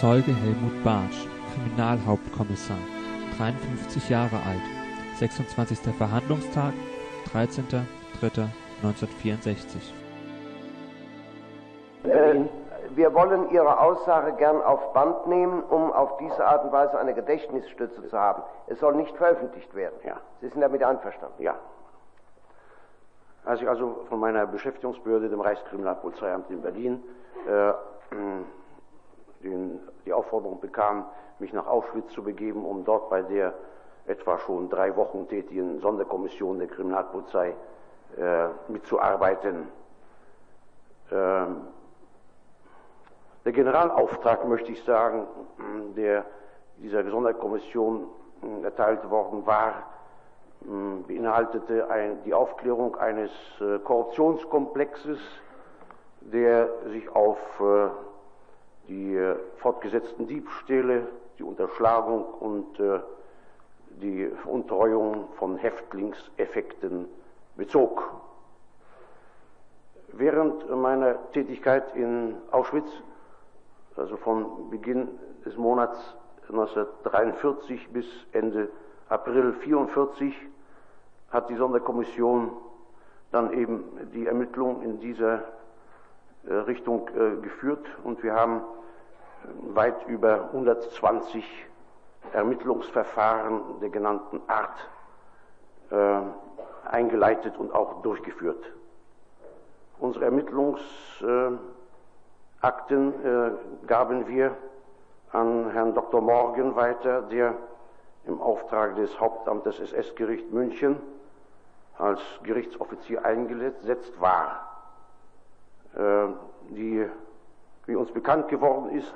Zeuge Helmut Bartsch, Kriminalhauptkommissar, 53 Jahre alt, 26. Verhandlungstag, 13.03.1964 Äh, wir wollen Ihre Aussage gern auf Band nehmen, um auf diese Art und Weise eine Gedächtnisstütze zu haben. Es soll nicht veröffentlicht werden. Ja. Sie sind damit einverstanden? Ja. Als ich also von meiner Beschäftigungsbehörde, dem Reichskriminalpolizeiamt in Berlin, äh, den, die Aufforderung bekam, mich nach Auschwitz zu begeben, um dort bei der etwa schon drei Wochen tätigen Sonderkommission der Kriminalpolizei äh, mitzuarbeiten. Ähm, der Generalauftrag, möchte ich sagen, der dieser Sonderkommission äh, erteilt worden war, äh, beinhaltete ein, die Aufklärung eines äh, Korruptionskomplexes, der sich auf äh, die äh, fortgesetzten Diebstähle, die Unterschlagung und äh, die Veruntreuung von Häftlingseffekten bezog. Während meiner Tätigkeit in Auschwitz, also von Beginn des Monats 1943 bis Ende April 1944, hat die Sonderkommission dann eben die Ermittlung in dieser äh, Richtung geführt und wir haben weit über 120 Ermittlungsverfahren der genannten Art äh, eingeleitet und auch durchgeführt. Unsere Ermittlungsakten äh, gaben wir an Herrn Dr. Morgen weiter, der im Auftrag des Hauptamtes SS-Gericht München als Gerichtsoffizier eingesetzt war. Äh, die, wie uns bekannt geworden ist,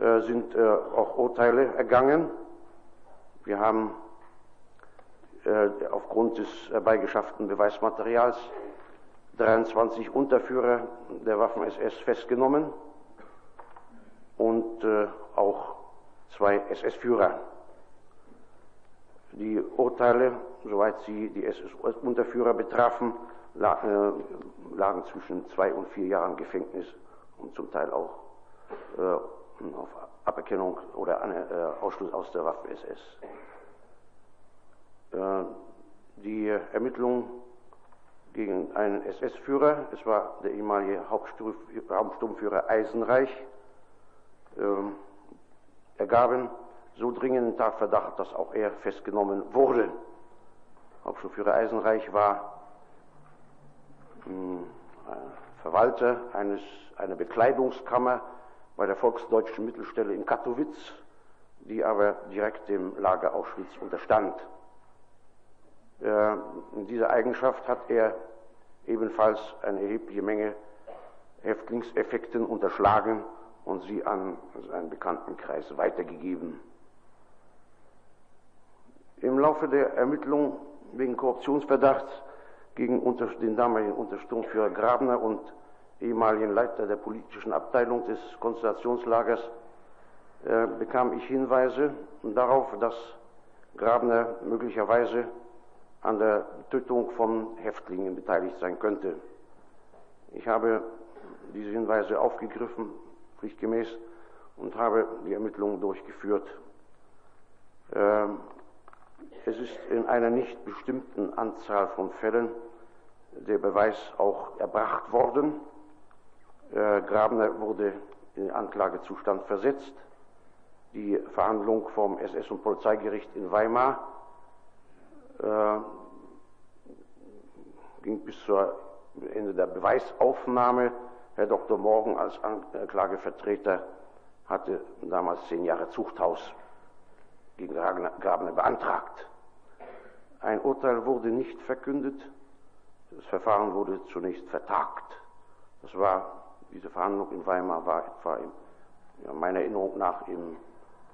äh, sind äh, auch Urteile ergangen. Wir haben aufgrund des herbeigeschafften Beweismaterials 23 Unterführer der Waffen-SS festgenommen und auch zwei SS-Führer. Die Urteile, soweit sie die SS-Unterführer betrafen, lagen zwischen zwei und vier Jahren Gefängnis und zum Teil auch auf Aberkennung oder äh, Ausschluss aus der Waffen-SS. Äh, die Ermittlungen gegen einen SS-Führer, es war der ehemalige Hauptsturmführer Eisenreich, ähm, ergaben so dringenden Tatverdacht, dass auch er festgenommen wurde. Hauptsturmführer Eisenreich war hm, Verwalter eines, einer Bekleidungskammer bei der Volksdeutschen Mittelstelle in Katowice, die aber direkt dem Lager Auschwitz unterstand. In dieser Eigenschaft hat er ebenfalls eine erhebliche Menge Häftlingseffekten unterschlagen und sie an seinen Bekanntenkreis weitergegeben. Im Laufe der Ermittlungen wegen Korruptionsverdachts gegen den damaligen Untersturmführer Grabner und ehemaligen Leiter der politischen Abteilung des Konzentrationslagers, äh, bekam ich Hinweise darauf, dass Grabner möglicherweise an der Tötung von Häftlingen beteiligt sein könnte. Ich habe diese Hinweise aufgegriffen, pflichtgemäß, und habe die Ermittlungen durchgeführt. Ähm, es ist in einer nicht bestimmten Anzahl von Fällen der Beweis auch erbracht worden. Äh, Grabner wurde in den Anklagezustand versetzt. Die Verhandlung vom SS- und Polizeigericht in Weimar äh, ging bis zum Ende der Beweisaufnahme. Herr Dr. Morgen als Anklagevertreter hatte damals zehn Jahre Zuchthaus gegen Grabner beantragt. Ein Urteil wurde nicht verkündet. Das Verfahren wurde zunächst vertagt. Das war diese Verhandlung in Weimar war etwa im, ja, meiner Erinnerung nach im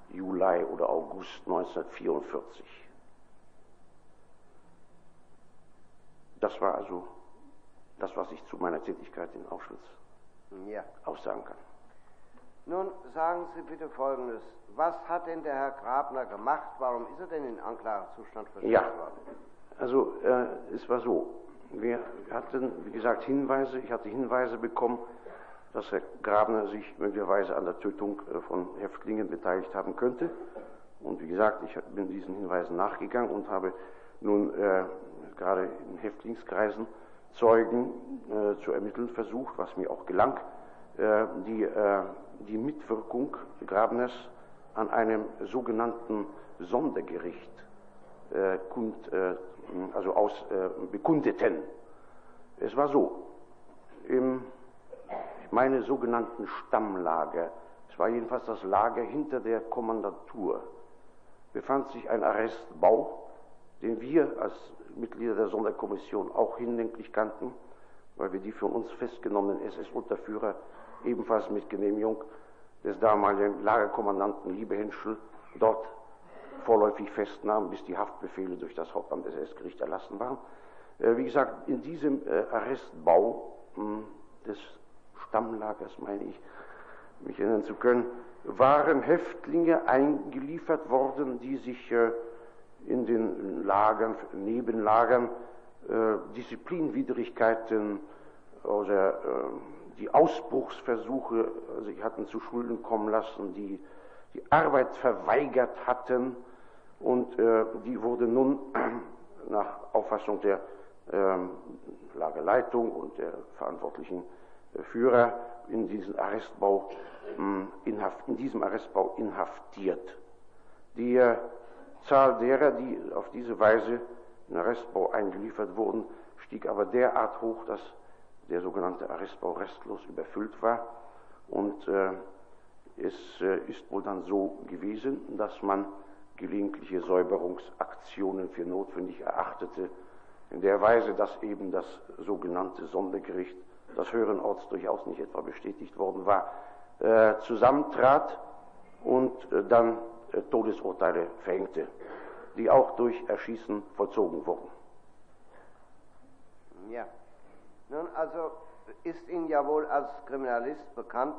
Juli oder August 1944. Das war also das, was ich zu meiner Tätigkeit in Auschwitz ja. aussagen kann. Nun sagen Sie bitte Folgendes. Was hat denn der Herr Grabner gemacht? Warum ist er denn in Anklagezustand versetzt ja. worden? Also äh, es war so. Wir hatten, wie gesagt, Hinweise. Ich hatte Hinweise bekommen, dass Herr Grabner sich möglicherweise an der Tötung äh, von Häftlingen beteiligt haben könnte. Und wie gesagt, ich bin diesen Hinweisen nachgegangen und habe nun äh, gerade in Häftlingskreisen Zeugen äh, zu ermitteln versucht, was mir auch gelang, äh, die, äh, die Mitwirkung Grabners an einem sogenannten Sondergericht äh, kund, also aus, bekundeten. Es war so, im meine sogenannten Stammlager, es war jedenfalls das Lager hinter der Kommandatur, befand sich ein Arrestbau, den wir als Mitglieder der Sonderkommission auch hinlänglich kannten, weil wir die für uns festgenommenen SS-Unterführer ebenfalls mit Genehmigung des damaligen Lagerkommandanten Liebehenschel dort vorläufig festnahmen, bis die Haftbefehle durch das Hauptamt SS-Gericht erlassen waren. Äh, wie gesagt, in diesem äh, Arrestbau hm, des Stammlagers, meine ich, mich erinnern zu können, waren Häftlinge eingeliefert worden, die sich äh, in den Lagern, Nebenlagern, Disziplinwidrigkeiten oder äh, die Ausbruchsversuche sich hatten zu Schulden kommen lassen, die die Arbeit verweigert hatten und äh, die wurde nun nach Auffassung der ähm, Lagerleitung und der verantwortlichen Führer in, diesen Arrestbau, hm, in diesem Arrestbau inhaftiert. Die äh, Zahl derer, die auf diese Weise in den Arrestbau eingeliefert wurden, stieg aber derart hoch, dass der sogenannte Arrestbau restlos überfüllt war. Und äh, es äh, ist wohl dann so gewesen, dass man gelegentliche Säuberungsaktionen für notwendig erachtete, in der Weise, dass eben das sogenannte Sondergericht das höheren Orts durchaus nicht etwa bestätigt worden war, äh, zusammentrat und äh, dann äh, Todesurteile verhängte, die auch durch Erschießen vollzogen wurden. Ja, nun also ist Ihnen ja wohl als Kriminalist bekannt,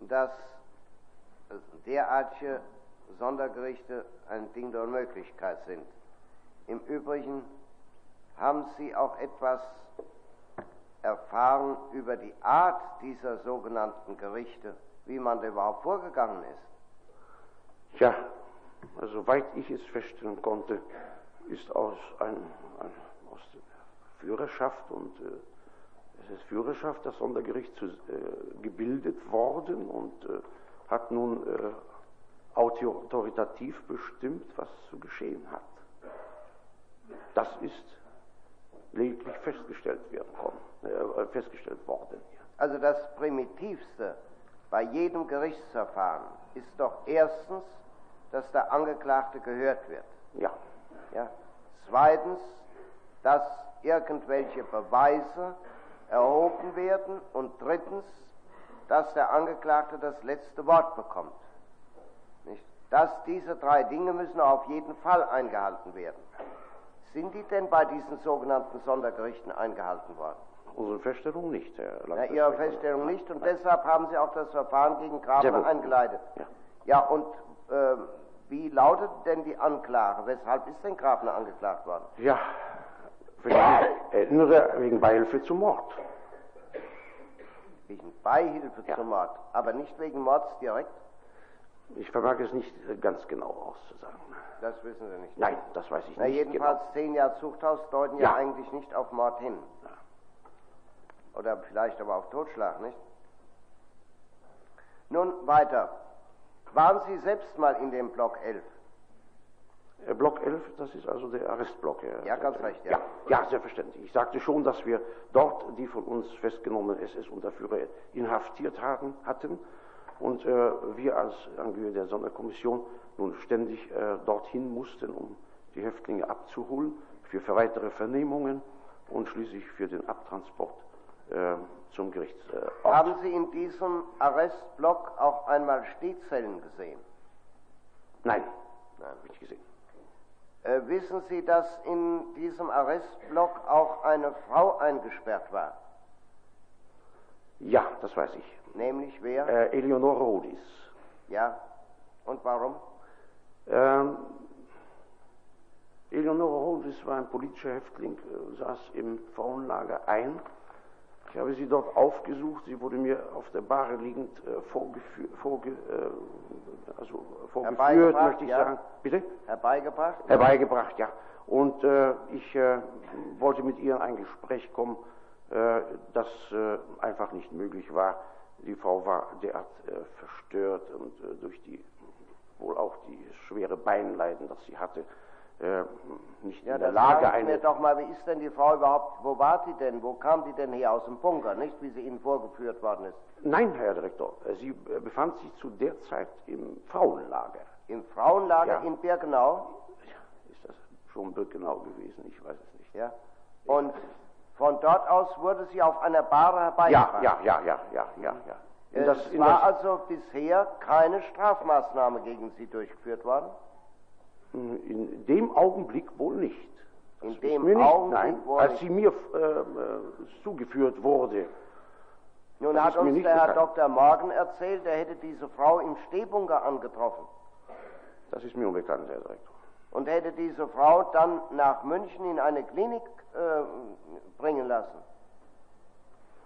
dass derartige Sondergerichte ein Ding der Unmöglichkeit sind. Im Übrigen haben Sie auch etwas erfahren über die Art dieser sogenannten Gerichte, wie man da überhaupt vorgegangen ist? Ja, also soweit ich es feststellen konnte, ist aus, ein, ein, aus Führerschaft und äh, es ist Führerschaft das Sondergericht zu, äh, gebildet worden und äh, hat nun äh, autoritativ bestimmt, was zu geschehen hat. Das ist lediglich festgestellt werden. Äh, festgestellt worden. Also das Primitivste bei jedem Gerichtsverfahren ist doch erstens, dass der Angeklagte gehört wird. Ja. ja. Zweitens, dass irgendwelche Beweise erhoben werden und drittens, dass der Angeklagte das letzte Wort bekommt. Nicht? Dass diese drei Dinge müssen auf jeden Fall eingehalten werden. Sind die denn bei diesen sogenannten Sondergerichten eingehalten worden? Unsere Feststellung nicht, Herr Na, Ihre Feststellung nicht und deshalb haben Sie auch das Verfahren gegen Grabner eingeleitet. Ja, ja und äh, wie lautet denn die Anklage? Weshalb ist denn Grabner angeklagt worden? Ja, ich erinnere, wegen Beihilfe zum Mord. Wegen Beihilfe ja. zum Mord, aber nicht wegen Mords direkt? Ich vermag es nicht ganz genau auszusagen. Das wissen Sie nicht. Nein, das weiß ich Na, nicht. Jedenfalls genau. zehn Jahre Zuchthaus deuten ja. ja eigentlich nicht auf Mord hin. Oder vielleicht aber auf Totschlag, nicht? Nun weiter. Waren Sie selbst mal in dem Block 11? Äh, Block 11, das ist also der Arrestblock. Ja, ja ganz recht, ja. ja. Ja, selbstverständlich. Ich sagte schon, dass wir dort die von uns festgenommenen SS-Unterführer inhaftiert haben, hatten und äh, wir als Angehörige der Sonderkommission nun ständig äh, dorthin mussten, um die Häftlinge abzuholen, für, für weitere Vernehmungen und schließlich für den Abtransport äh, zum Gerichtsort. Haben Sie in diesem Arrestblock auch einmal Stehzellen gesehen? Nein, nein, habe ich nicht gesehen. Äh, wissen Sie, dass in diesem Arrestblock auch eine Frau eingesperrt war? Ja, das weiß ich. Nämlich wer? Äh, Eleonore Rodis. Ja, und warum? Ähm, Eleonore Rodis war ein politischer Häftling, äh, saß im Frauenlager ein Ich habe sie dort aufgesucht. Sie wurde mir auf der Bahre liegend äh, vorgeführt, vorge, äh, also vorgeführt, möchte ich ja. sagen. Bitte? Herbeigebracht? Herbeigebracht, ja. Und äh, ich äh, wollte mit ihr in ein Gespräch kommen, äh, das einfach nicht möglich war. Die Frau war derart äh, verstört und äh, durch die wohl auch die schwere Beinleiden, das sie hatte, äh, nicht Ja, in der Lage, Sie mir eine doch mal, wie ist denn die Frau überhaupt, wo war die denn, wo kam die denn her aus dem Bunker, nicht, wie sie Ihnen vorgeführt worden ist? Nein, Herr Direktor, äh, sie äh, befand sich zu der Zeit im Frauenlager. Im Frauenlager Ja. in Birkenau, Ist das schon Birkenau gewesen? Ich weiß es nicht. ja, und von dort aus wurde sie auf einer Bahre Ja, herbeigebracht. ja, ja, ja, ja, ja, ja. In Es das, in war das, also bisher keine Strafmaßnahme gegen Sie durchgeführt worden? in dem Augenblick wohl nicht. In ist dem nicht, Augenblick nein, wohl als sie mir äh, äh, zugeführt wurde. Nun Das hat uns der Herr bekannt. Dr. Morgan erzählt, er hätte diese Frau im Stehbunker angetroffen Das ist mir unbekannt, Herr Direktor. und hätte diese Frau dann nach München in eine Klinik äh, bringen lassen.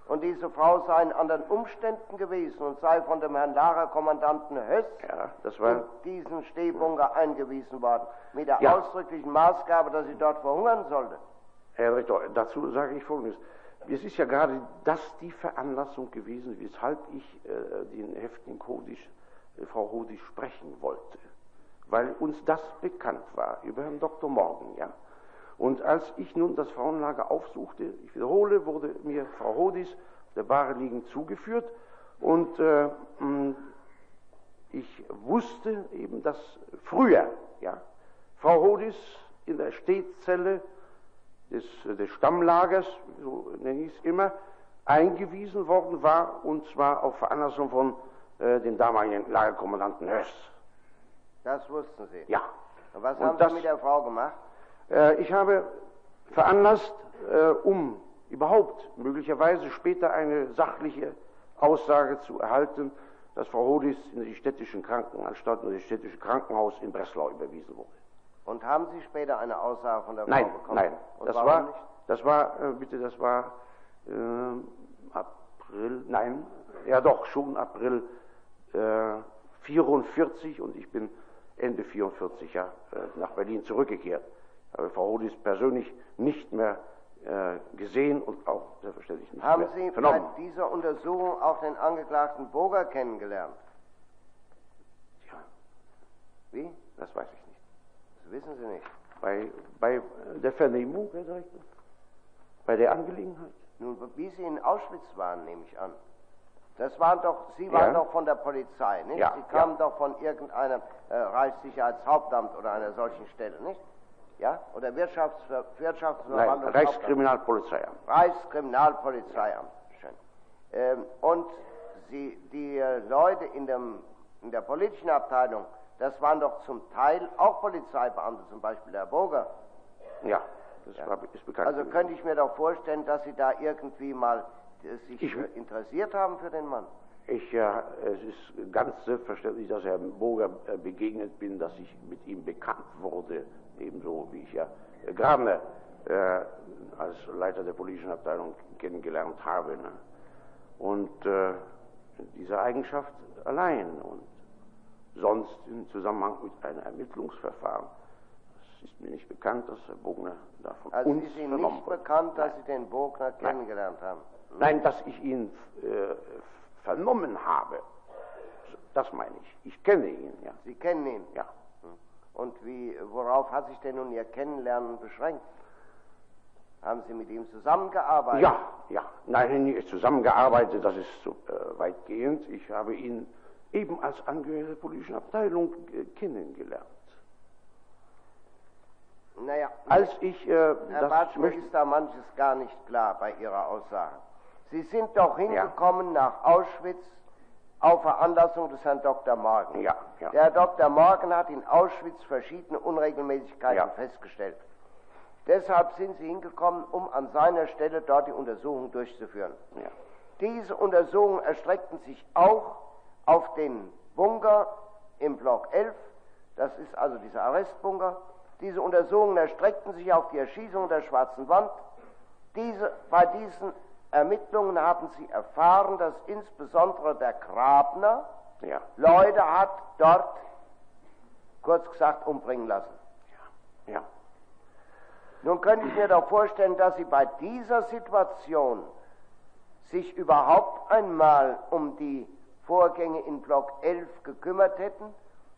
Und diese Frau sei in anderen Umständen gewesen und sei von dem Herrn Lagerkommandanten Höss Ja, in diesen Stehbunker eingewiesen worden, mit der Ja. ausdrücklichen Maßgabe, dass sie dort verhungern sollte. Herr Direktor, dazu sage ich Folgendes. Es ist ja gerade das die Veranlassung gewesen, weshalb ich äh, den Häftling Hodisch, äh, Frau Hodisch sprechen wollte. Weil uns das bekannt war über Herrn Dr. Morgen, ja. Und als ich nun das Frauenlager aufsuchte, ich wiederhole, wurde mir Frau Hodis auf der Bahre liegend zugeführt und äh, mh, ich wusste eben, dass früher, ja, Frau Hodis in der Stehzelle des, des Stammlagers, so nenne ich es immer, eingewiesen worden war, und zwar auf Veranlassung von äh, dem damaligen Lagerkommandanten Höss. Das wussten Sie. Ja. Und was Und haben das- Sie mit der Frau gemacht? Äh, ich habe veranlasst, äh, um überhaupt möglicherweise später eine sachliche Aussage zu erhalten, dass Frau Hodis in die städtischen Krankenanstalt oder das städtische Krankenhaus in Breslau überwiesen wurde. Und haben Sie später eine Aussage von der Frau Nein, bekommen? nein, Und das war, nicht? das war, äh, bitte, das war äh, April, nein, ja doch, schon April äh, 44 und ich bin Ende 44 ja, nach Berlin zurückgekehrt. Habe Frau Hodis persönlich nicht mehr äh, gesehen und auch selbstverständlich nicht Haben mehr Sie bei vernommen. dieser Untersuchung auch den Angeklagten Boger kennengelernt? Ja, Wie? das weiß ich nicht. Das wissen Sie nicht. Bei, bei äh, der Vernehmung, Herr Direktor? Bei der Angelegenheit? Nun, wie Sie in Auschwitz waren, nehme ich an. Das waren doch, Sie waren Ja. doch von der Polizei, nicht? Ja, Sie kamen ja. doch von irgendeinem äh, Reichssicherheitshauptamt oder einer solchen Stelle, nicht? Ja? Oder Wirtschafts Nein, Wirtschaftsverwaltungshauptamt? Reichskriminalpolizeiamt. Reichskriminalpolizeiamt. Schön. Ähm, und Sie, die äh, Leute in, dem, in der politischen Abteilung, das waren doch zum Teil auch Polizeibeamte, zum Beispiel der Boger. Ja, das War, ist bekannt. Also könnte ich mir doch vorstellen, dass Sie da irgendwie mal äh, sich Ich- interessiert haben für den Mann. Ich, ja, es ist ganz selbstverständlich, dass Herrn Boger äh, begegnet bin, dass ich mit ihm bekannt wurde, ebenso wie ich ja äh, Grabner äh, als Leiter der politischen Abteilung kennengelernt habe. Ne? Und äh, diese Eigenschaft allein und sonst im Zusammenhang mit einem Ermittlungsverfahren, es ist mir nicht bekannt, dass Herr Bogner davon Also uns ist Ihnen nicht bekannt, dass Nein. Sie den Bogner kennengelernt haben. Nein, dass ich ihn äh, vernommen habe, das meine ich. Ich kenne ihn, ja. Sie kennen ihn. ja. Und wie, worauf hat sich denn nun Ihr Kennenlernen beschränkt? Haben Sie mit ihm zusammengearbeitet? Ja, ja. Nein, nicht zusammengearbeitet, das ist zu äh, weitgehend. Ich habe ihn eben als Angehöriger der politischen Abteilung äh, kennengelernt. Naja, Als ich äh, Herr Bartsch, ist da manches gar nicht klar bei Ihrer Aussage. Sie sind doch hingekommen nach Auschwitz auf Veranlassung des Herrn Dr. Morgen. Ja, ja. Der Herr Dr. Morgen hat in Auschwitz verschiedene Unregelmäßigkeiten Ja. festgestellt. Deshalb sind Sie hingekommen, um an seiner Stelle dort die Untersuchung durchzuführen. ja, Diese Untersuchungen erstreckten sich auch auf den Bunker im Block 11, das ist also dieser Arrestbunker. Diese Untersuchungen erstreckten sich auf die Erschießung der Schwarzen Wand. Diese, bei diesen Ermittlungen haben Sie erfahren, dass insbesondere der Grabner Ja, Leute hat dort, kurz gesagt, umbringen lassen. ja. Nun könnte ich mir doch vorstellen, dass Sie bei dieser Situation sich überhaupt einmal um die Vorgänge in Block 11 gekümmert hätten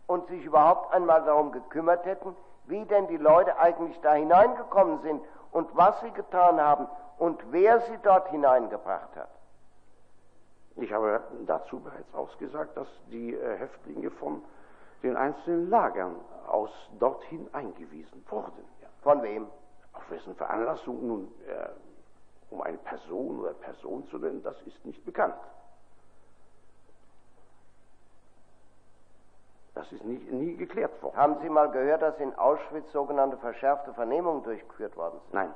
und sich überhaupt einmal darum gekümmert hätten, wie denn die Leute eigentlich da hineingekommen sind und was sie getan haben und wer sie dort hineingebracht hat. Ich habe dazu bereits ausgesagt, dass die äh, Häftlinge von den einzelnen Lagern aus dorthin eingewiesen wurden. Ja. Von wem? Auf wessen Veranlassung nun, äh, um eine Person oder Person zu nennen, das ist nicht bekannt. Das ist nie, nie geklärt worden. Haben Sie mal gehört, dass in Auschwitz sogenannte verschärfte Vernehmungen durchgeführt worden sind? Nein,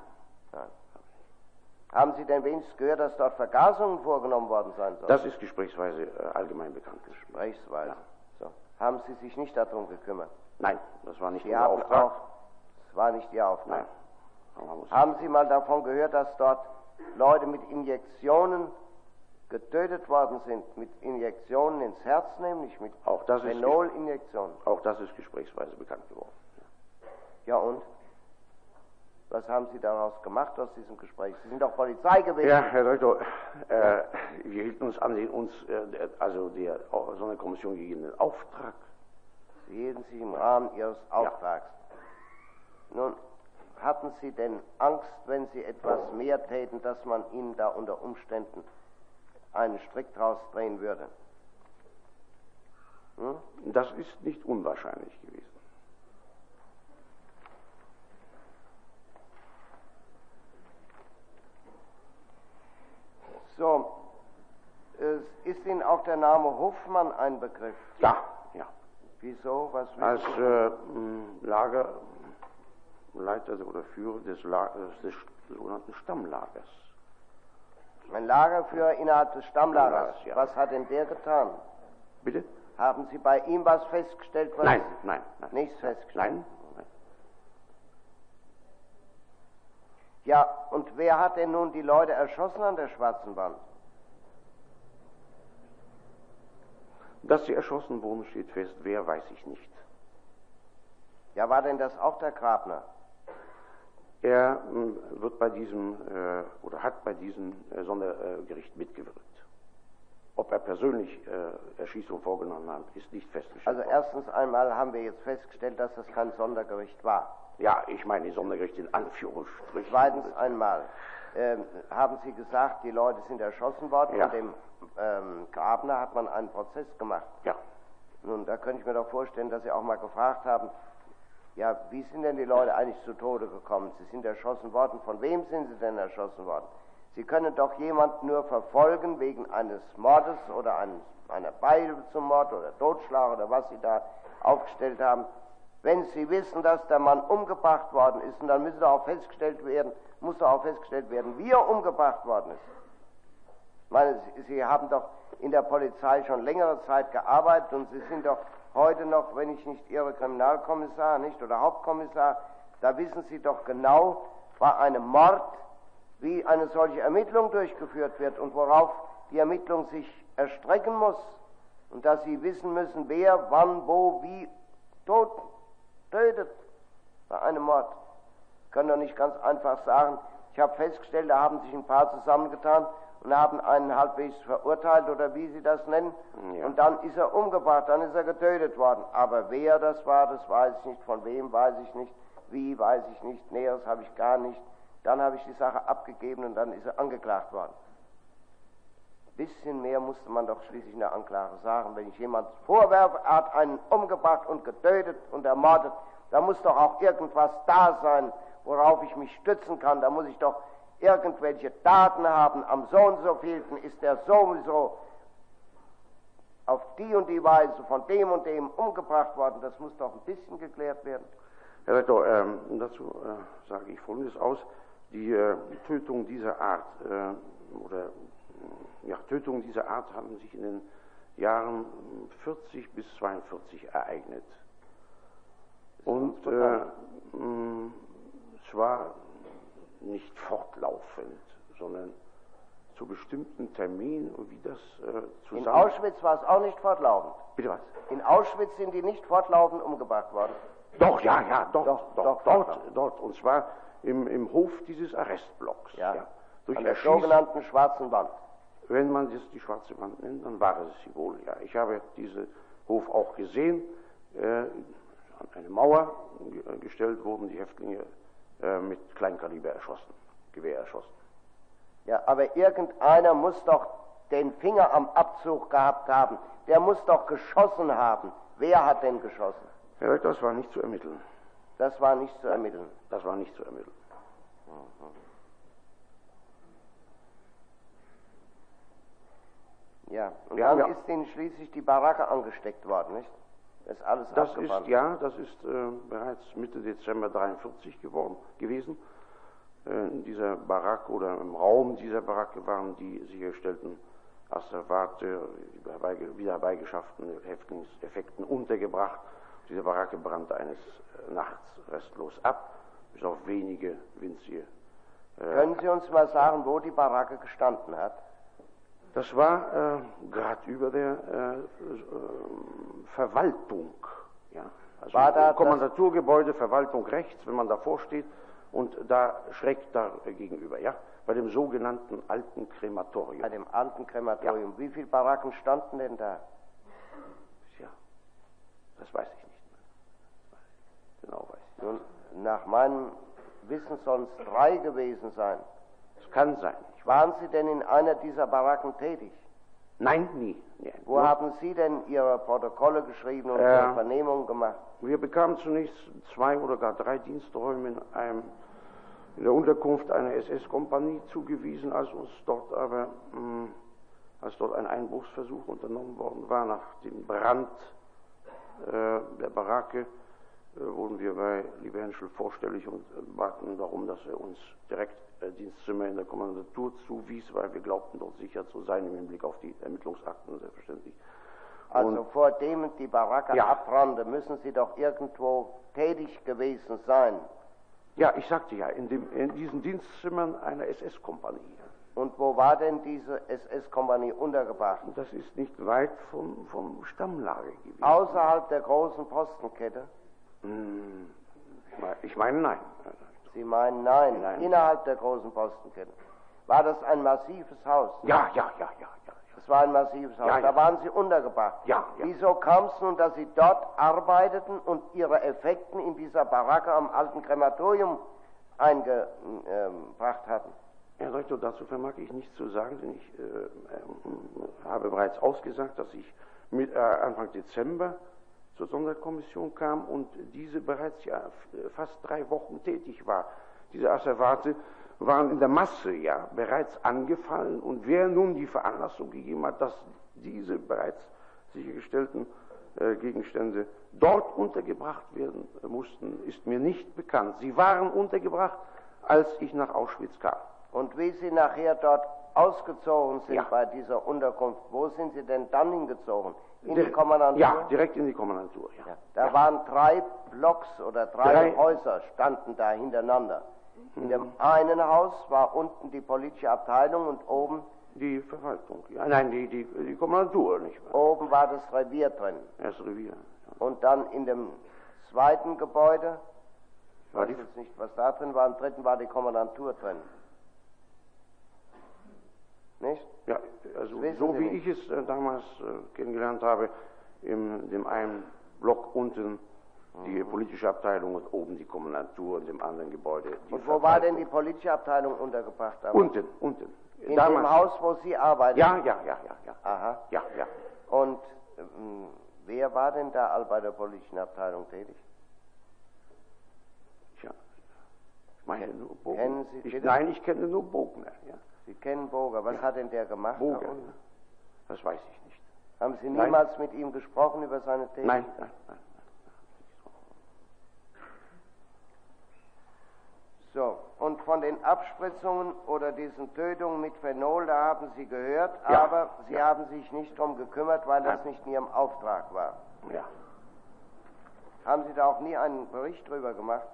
Nein. Haben Sie denn wenigstens gehört, dass dort Vergasungen vorgenommen worden sein sollen? das ist gesprächsweise äh, allgemein bekannt. Gesprächsweise. So. Haben Sie sich nicht darum gekümmert? Nein, das war nicht Sie haben Auftrag. auch, es war nicht Ihr Auftrag. Nein. Haben Sie mal davon gehört, dass dort Leute mit Injektionen getötet worden sind? Mit Injektionen ins Herz nämlich, mit Auch das Phenolinjektionen. Auch das ist gesprächsweise bekannt geworden. Ja und? Was haben Sie daraus gemacht aus diesem Gespräch? Sie sind doch Polizei gewesen. Ja, Herr Direktor, äh, wir hielten uns an den uns, äh, also der Sonderkommission gegebenen Auftrag. Sie hielten sich im Rahmen Ihres Auftrags. Nun, hatten Sie denn Angst, wenn Sie etwas mehr täten, dass man Ihnen da unter Umständen einen Strick draus drehen würde? Hm? Das ist nicht unwahrscheinlich gewesen. So, es ist Ihnen auch der Name Hofmann ein Begriff? Ja, ja. Wieso? Was Als äh, Lagerleiter oder Führer des, La des sogenannten Stammlagers. Ein Lagerführer innerhalb des Stammlagers. Stammlagers, ja. Was hat denn der getan? Bitte? Haben Sie bei ihm was festgestellt? Was Nein, nein, nein. Nichts festgestellt? Nein, Ja, und wer hat denn nun die Leute erschossen an der Schwarzen Wand? Dass sie erschossen wurden, steht fest. Wer, weiß ich nicht. Ja, war denn das auch der Grabner? Er mh, wird bei diesem äh, oder hat bei diesem äh, Sondergericht mitgewirkt. Ob er persönlich äh, Erschießung vorgenommen hat, ist nicht festgestellt. Also erstens einmal haben wir jetzt festgestellt, dass das kein Sondergericht war. Ja, ich meine Sondergericht in Anführungsstrichen. Zweitens einmal ähm, haben Sie gesagt, die Leute sind erschossen worden Ja. und dem ähm, Grabner hat man einen Prozess gemacht. Ja, Nun, da könnte ich mir doch vorstellen, dass Sie auch mal gefragt haben, ja, wie sind denn die Leute eigentlich zu Tode gekommen? Sie sind erschossen worden. Von wem sind sie denn erschossen worden? Sie können doch jemanden nur verfolgen wegen eines Mordes oder eines, einer Beihilfe zum Mord oder Totschlag oder was Sie da aufgestellt haben. Wenn Sie wissen, dass der Mann umgebracht worden ist, und dann müssen auch festgestellt werden, muss auch festgestellt werden, wie er umgebracht worden ist. Ich meine, Sie, haben doch in der Polizei schon längere Zeit gearbeitet und Sie sind doch heute noch, wenn ich nicht Ihre Kriminalkommissar, nicht, oder Hauptkommissar, da wissen Sie doch genau bei einem Mord, wie eine solche Ermittlung durchgeführt wird und worauf die Ermittlung sich erstrecken muss. Und dass Sie wissen müssen, wer, wann, wo, wie tot, tötet bei einem Mord. Können doch nicht ganz einfach sagen, ich habe festgestellt, da haben sich ein paar zusammengetan und haben einen halbwegs verurteilt oder wie Sie das nennen. Ja. Und dann ist er umgebracht, dann ist er getötet worden. Aber wer das war, das weiß ich nicht. Von wem weiß ich nicht. Wie weiß ich nicht. Näheres habe ich gar nicht. Dann habe ich die Sache abgegeben und dann ist er angeklagt worden. Bisschen mehr musste man doch schließlich in der Anklage sagen. Wenn ich jemand vorwerfe, er hat einen umgebracht und getötet und ermordet, da muss doch auch irgendwas da sein, worauf ich mich stützen kann. Da muss ich doch irgendwelche Daten haben. Am so und so vielten ist er sowieso auf die und die Weise von dem und dem umgebracht worden. Das muss doch ein bisschen geklärt werden. Herr Rektor, ähm, dazu äh, sage ich Folgendes aus. Die äh, Tötung dieser Art äh, oder ja, Tötungen dieser Art haben sich in den Jahren 40 bis 42 ereignet. Und äh, zwar nicht fortlaufend, sondern zu bestimmten Terminen und wie das äh, zusammen... In Auschwitz war es auch nicht fortlaufend. Bitte was? In Auschwitz sind die nicht fortlaufend umgebracht worden. Doch, ja, ja, doch, Doch, doch, doch, dort, doch. dort. Und zwar im, im Hof dieses Arrestblocks. Ja. Durch An der sogenannten Schwarzen Wand. Wenn man das die schwarze Wand nennt, dann war es sie wohl, ja. Ich habe diesen Hof auch gesehen. Äh, an eine Mauer äh, gestellt wurden die Häftlinge äh, mit Kleinkaliber erschossen, Gewehr erschossen. Ja, aber irgendeiner muss doch den Finger am Abzug gehabt haben. Der muss doch geschossen haben. Wer hat denn geschossen? Herr das war nicht zu ermitteln. Das war nicht zu ermitteln. Das war nicht zu ermitteln. Ja, und Ja, dann ist ihnen schließlich die Baracke angesteckt worden, nicht? Das ist alles Das abgebrannt. ist, ja, das ist äh, bereits Mitte Dezember 43 geworden, gewesen. Äh, in dieser Baracke oder im Raum dieser Baracke waren die sichergestellten Asservate, die herbeige- wieder herbeigeschafften Häftlingseffekten untergebracht. Diese Baracke brannte eines äh, Nachts restlos ab, bis auf wenige winzige. Äh, Können Sie uns mal sagen, wo die Baracke gestanden hat? Das war äh, gerade über der äh, äh, Verwaltung. Ja. Also War da Kommandaturgebäude, Verwaltung rechts, wenn man davor steht, und da schräg da gegenüber, ja, bei dem sogenannten alten Krematorium. Bei dem alten Krematorium. Wie viele Baracken standen denn da? Ja, das weiß ich nicht mehr. Genau weiß ich. Nun, nach meinem Wissen sollen es drei gewesen sein. Es kann sein. Waren Sie denn in einer dieser Baracken tätig? Nein, nie. nie. Wo Nur- haben Sie denn Ihre Protokolle geschrieben und Äh, Ihre Vernehmungen gemacht? Wir bekamen zunächst zwei oder gar drei Diensträume in, einem, in der Unterkunft einer SS-Kompanie zugewiesen, als uns dort aber, mh, als dort ein Einbruchsversuch unternommen worden war, nach dem Brand äh, der Baracke, wurden wir bei Lieber Henschel vorstellig und äh, baten darum, dass er uns direkt äh, Dienstzimmer in der Kommandatur zuwies, weil wir glaubten, dort sicher zu sein im Hinblick auf die Ermittlungsakten, selbstverständlich. Also Und- vor dem die Baracke Ja. abbrannte, müssen Sie doch irgendwo tätig gewesen sein. Ja, ich sagte ja, in, dem, in diesen Dienstzimmern einer SS-Kompanie. Und wo war denn diese SS-Kompanie untergebracht? Das ist nicht weit vom, vom Stammlager gewesen. Außerhalb der großen Postenkette? Hm, ich meine- nein. Sie meinen nein, Nein. innerhalb der großen Postenkette. War das ein massives Haus? Ja, ja, ja, ja, ja. Das war ein massives Haus. Ja, da ja. waren Sie untergebracht. Ja, ja. Wieso kam es nun, dass Sie dort arbeiteten und Ihre Effekten in dieser Baracke am alten Krematorium eingebracht hatten? Herr Rektor, dazu vermag ich nichts zu sagen, denn ich äh, ähm, habe bereits ausgesagt, dass ich mit, äh, Anfang Dezember zur Sonderkommission kam und diese bereits ja f- fast drei Wochen tätig war. Diese Asservate waren in der Masse ja bereits angefallen und wer nun die Veranlassung gegeben hat, dass diese bereits sichergestellten äh, Gegenstände dort untergebracht werden mussten, ist mir nicht bekannt. Sie waren untergebracht, als ich nach Auschwitz kam. Und wie Sie nachher dort ausgezogen sind Ja. bei dieser Unterkunft, wo sind Sie denn dann hingezogen? In die Kommandantur? Ja, direkt in die Kommandantur. Ja. Ja, Da waren drei Blocks oder drei, Drei- Häuser standen da hintereinander. In Mhm. dem einen Haus war unten die politische Abteilung und oben, Die Verwaltung. Ja, nein, die, die, die Kommandantur, nicht wahr? oben war das Revier drin. Das Revier. Ja. Und dann in dem zweiten Gebäude, ich weiß jetzt nicht, was da drin war, im dritten war die Kommandantur drin. Nicht? Ja, also so wie ich es äh, damals äh, kennengelernt habe, in dem einen Block unten die Mhm. politische Abteilung und oben die Kommandantur und dem anderen Gebäude die Und wo war denn die politische Abteilung untergebracht? damals? Unten, unten. In dem Haus, wo Sie arbeiten? Ja, ja, ja, ja, ja. Aha. Ja, ja. Und ähm, wer war denn da all bei der politischen Abteilung tätig? Tja. Ich meine nur Bogner. Kennen Sie ich, nein, ich kenne nur Bogner. Ja. Sie kennen Boger. Was hat denn der gemacht? Boger. Das weiß ich nicht. Haben Sie Nein. niemals mit ihm gesprochen über seine Tätigkeit? Nein, nein, nein. So, und von den Abspritzungen oder diesen Tötungen mit Phenol, da haben Sie gehört, Ja, aber Sie ja. haben sich nicht drum gekümmert, weil das Nein. nicht in Ihrem Auftrag war. Ja. Haben Sie da auch nie einen Bericht drüber gemacht?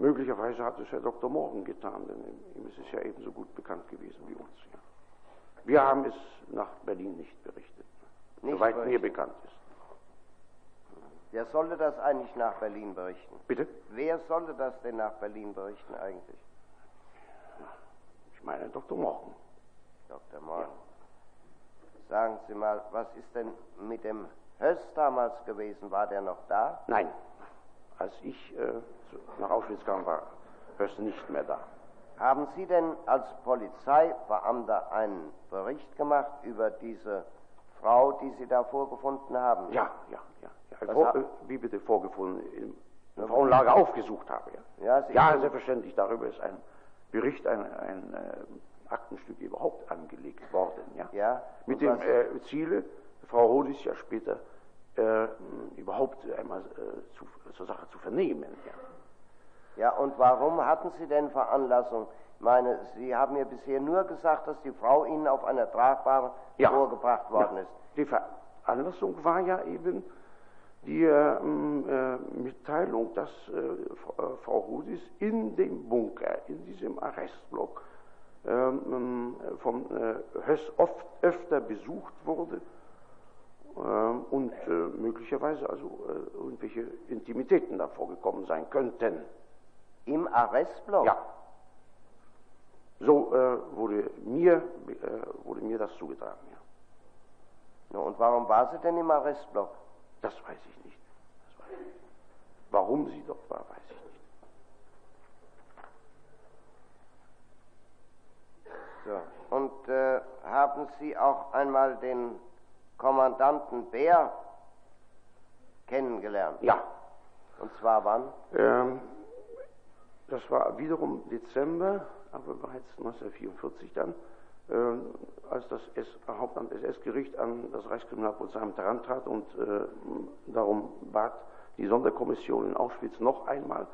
Möglicherweise hat es Herr Dr. Morgen getan, denn ihm ist es ja ebenso gut bekannt gewesen wie uns. Ja. Wir haben es nach Berlin nicht berichtet, Nicht soweit mir berichtet. bekannt ist. Wer sollte das eigentlich nach Berlin berichten? Bitte? Wer sollte das denn nach Berlin berichten eigentlich? Ich meine Dr. Morgen. Dr. Morgen. Sagen Sie mal, was ist denn mit dem Höss damals gewesen? War der noch da? Nein, als ich äh, nach Auschwitz kam, war Höss nicht mehr da. Haben Sie denn als Polizeibeamter einen Bericht gemacht über diese Frau, die Sie da vorgefunden haben? Ja, ja, ja. ja. Vor, äh, wie bitte vorgefunden, im, im Frauenlager aufgesucht habe. Ja, Ja, ja selbstverständlich. Darüber ist ein Bericht, ein, ein äh, Aktenstück überhaupt angelegt worden. Ja, Ja, Mit dem äh, Ziele, Frau Hodis ja später äh, überhaupt einmal äh, zu, zur Sache zu vernehmen. Ja. Ja, und warum hatten Sie denn Veranlassung? Ich meine, Sie haben mir bisher nur gesagt, dass die Frau Ihnen auf einer Tragbahn Ja. vorgebracht worden Ja. ist. Die Veranlassung war ja eben die äh, äh, Mitteilung, dass äh, Frau- äh, Hudis in dem Bunker, in diesem Arrestblock, ähm, m, von äh, Höss oft öfter besucht wurde und äh, möglicherweise also äh, irgendwelche Intimitäten da vorgekommen sein könnten. Im Arrestblock? Ja. So äh, wurde, mir, äh, wurde mir das zugetragen. Ja. Na, und warum war sie denn im Arrestblock? Das weiß ich nicht. Das weiß ich nicht. Warum sie dort war, weiß ich nicht. So. Und äh, haben Sie auch einmal den Kommandanten Bär kennengelernt? Ja, Und zwar wann? ähm, das war wiederum Dezember, aber bereits 1944 dann, ähm, als das S Hauptamt SS-Gericht an das Reichskriminalpolizeiamt herantrat und äh, darum bat, die Sonderkommission in Auschwitz noch einmal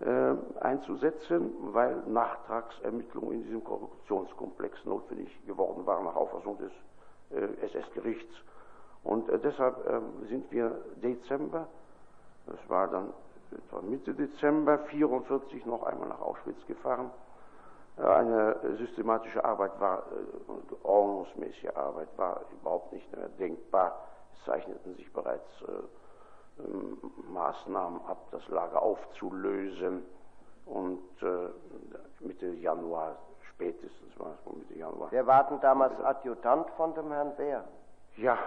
äh, einzusetzen, weil Nachtragsermittlungen in diesem Korruptionskomplex notwendig geworden waren nach Auffassung des äh, SS-Gerichts. Und äh, deshalb äh, sind wir Dezember, das war dann etwa Mitte Dezember 1944 noch einmal nach Auschwitz gefahren. Äh, Eine systematische Arbeit war, äh, und ordnungsmäßige Arbeit war überhaupt nicht mehr denkbar. Es zeichneten sich bereits äh, ähm, Maßnahmen ab, das Lager aufzulösen. Und äh, Mitte Januar, spätestens war es wohl Mitte Januar. Wer war denn damals Adjutant von dem Herrn Bär? Ja,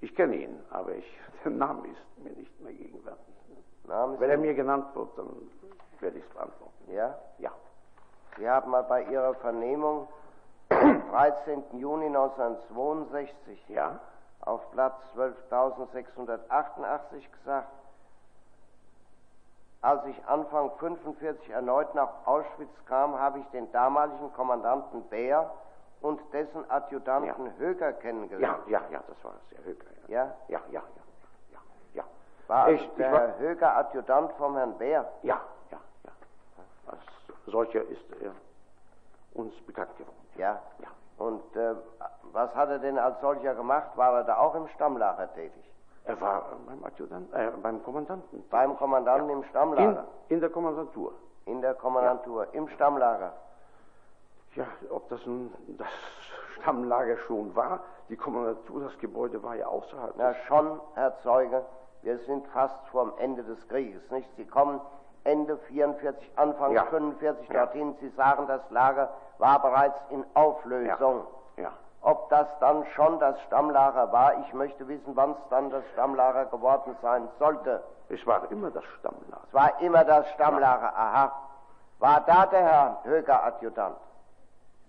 ich kenne ihn, aber ich, der Name ist mir nicht mehr gegenwärtig. Namen Wenn er mir genannt wird, dann werde ich es beantworten. Ja? Ja. Sie haben mal bei Ihrer Vernehmung am 13. Juni 1962 Ja? auf Platz 12.688 gesagt, als ich Anfang 45 erneut nach Auschwitz kam, habe ich den damaligen Kommandanten Bär und dessen Adjutanten Ja. Höger Ja, kennengelernt. ja, ja, das war es, Herr Höker. Ja? Ja, ja, ja, ja, ja. War also Ich- ich der war- Herr Höger Adjutant vom Herrn Bär? Ja, ja, ja. Als solcher ist er uns bekannt geworden. Ja. Ja. Und äh, was hat er denn als solcher gemacht? War er da auch im Stammlager tätig? Er war beim Adjutant, äh, beim Kommandanten. Beim Kommandanten im Stammlager? In, in der Kommandantur. In der Kommandantur, im Stammlager. Ja, ob das nun das Stammlager schon war, die Kommandantur, das Gebäude war ja außerhalb. Na schon, Herr Zeuge, wir sind fast vorm Ende des Krieges, nicht? Sie kommen Ende 44, Anfang Ja. 45 Ja. dorthin. Sie sagen, das Lager war bereits in Auflösung. Ob das dann schon das Stammlager war, ich möchte wissen, wann es dann das Stammlager geworden sein sollte. Es war immer das Stammlager. Es war immer das Stammlager, aha. War da der Herr Höger Adjutant?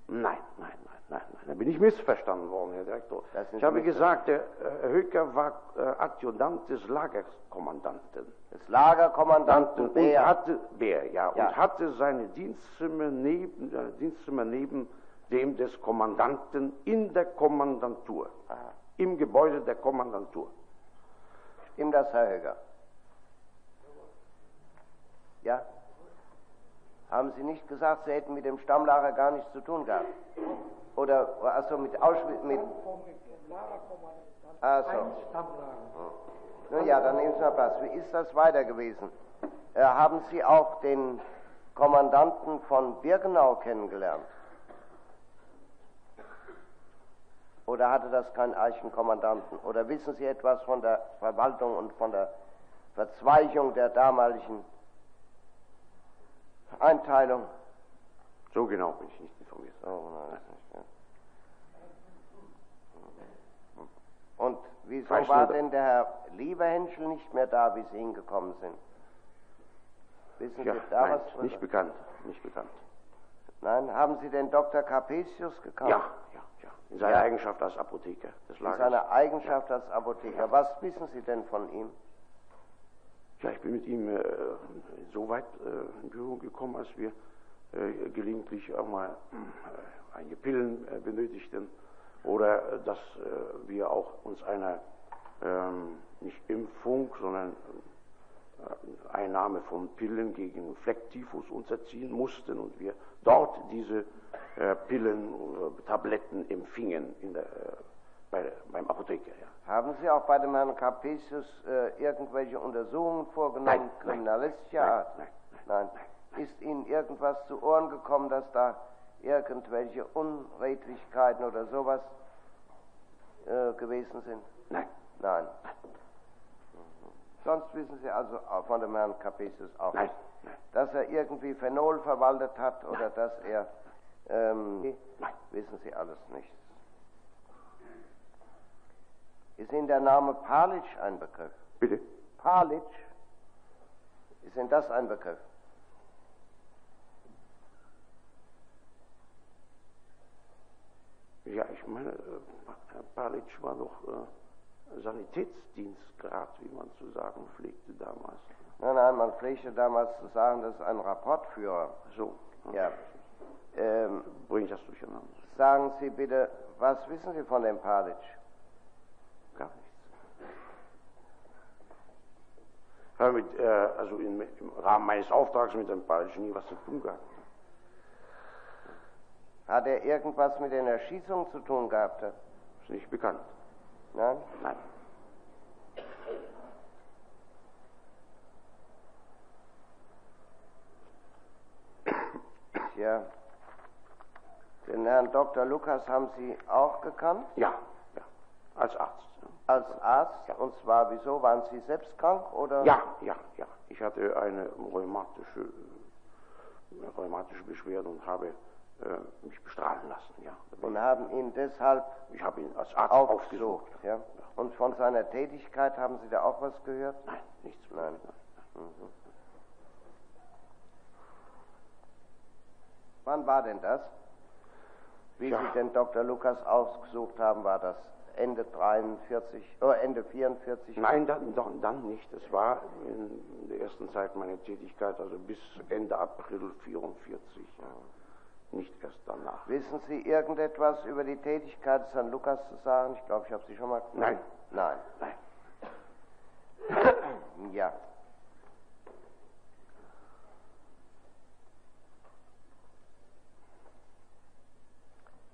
Nein, nein, nein, nein, nein. Da bin ich missverstanden worden, Herr Direktor. Ich habe gesagt, der äh, Höker war äh, Adjutant des Lagerkommandanten. Des Lagerkommandanten und Bär. hatte Bär, ja, Ja. und hatte seine Dienstzimmer neben, äh, Dienstzimmer neben dem des Kommandanten in der Kommandantur, Aha. im Gebäude der Kommandantur. Stimmt das, Herr Höger? Ja? Haben Sie nicht gesagt, Sie hätten mit dem Stammlager gar nichts zu tun gehabt? Oder, also mit Auschwitz, mit... Also. Nun ja, dann nehmen Sie mal Platz. Wie ist das weiter gewesen? Äh, haben Sie auch den Kommandanten von Birkenau kennengelernt? Oder hatte das keinen Eichenkommandanten? Oder wissen Sie etwas von der Verwaltung und von der Verzweigung der damaligen Einteilung? So genau bin ich nicht informiert. Oh, nein, nicht, ja. Und wieso Weißt war denn der Herr Lieberhenschel nicht mehr da, wie Sie hingekommen sind? Wissen Ja, Sie da nein, was drüber? nicht bekannt, nicht bekannt. Nein, haben Sie den Dr. Capesius gekannt? Ja, ja, ja. In seiner Ja. Eigenschaft als Apotheker des In Lagers. seiner Eigenschaft als Apotheker. Was wissen Sie denn von ihm? Ja, ich bin mit ihm äh, so weit äh, in Berührung gekommen, als wir äh, gelegentlich auch mal äh, einige Pillen äh, benötigten oder äh, dass äh, wir auch uns einer ähm, nicht Impfung, sondern Einnahme von Pillen gegen Flecktyphus unterziehen mussten und wir dort diese äh, Pillen oder Tabletten empfingen in der, äh, bei, beim Apotheker. Ja. Haben Sie auch bei dem Herrn Capesius äh, irgendwelche Untersuchungen vorgenommen, Nein, nein. kriminalistischer Nein, Art? nein, nein. Ist Ihnen irgendwas zu Ohren gekommen, dass da irgendwelche Unredlichkeiten oder sowas äh, gewesen sind? Nein, Nein. Sonst wissen Sie also auch von dem Herrn Capesius auch nein, nicht, nein, dass er irgendwie Phenol verwaltet hat oder dass er, ähm, nein. wissen Sie alles nicht. Ist Ihnen der Name Palitsch ein Begriff? Bitte? Palitsch? Ist Ihnen das ein Begriff? Ja, ich meine, äh, Herr Palitsch war doch äh, Sanitätsdienstgrad, wie man zu sagen pflegte damals. Nein, nein, man pflegte damals zu sagen, das ist ein Rapportführer. So, Ja. Ähm, bring ich das durcheinander. sagen Sie bitte, was wissen Sie von dem Palitsch? Gar nichts. Ich habe mit, äh, also in, im Rahmen meines Auftrags mit dem Palitsch nie was zu tun gehabt. Hat er irgendwas mit den Erschießungen zu tun gehabt? Ist nicht bekannt. Nein? Nein. Ja. Den Herrn Dr. Lukas haben Sie auch gekannt? Ja, ja. Als Arzt. ja. Als Arzt? Und zwar, wieso? Waren Sie selbst krank oder? Ja, ja, ja. Ich hatte eine rheumatische, äh, rheumatische Beschwerde und habe äh, mich bestrahlen lassen. Ja. Und haben ihn deshalb Ich habe ihn als Arzt aufgesucht. aufgesucht. Ja? Und von seiner Tätigkeit haben Sie da auch was gehört? Nein, nichts. Nein. Wann war denn das? Wie Ja. Sie den Dr. Lukas ausgesucht haben, war das Ende 43, oh, Ende 44? Nein, dann, dann, dann nicht. Es war in der ersten Zeit meiner Tätigkeit, also bis Ende April 44. Ja. Nicht erst danach. Wissen Sie irgendetwas über die Tätigkeit des Herrn Lukas zu sagen? Ich glaube, ich habe Sie schon mal gefragt. Nein. Nein. Nein. Ja.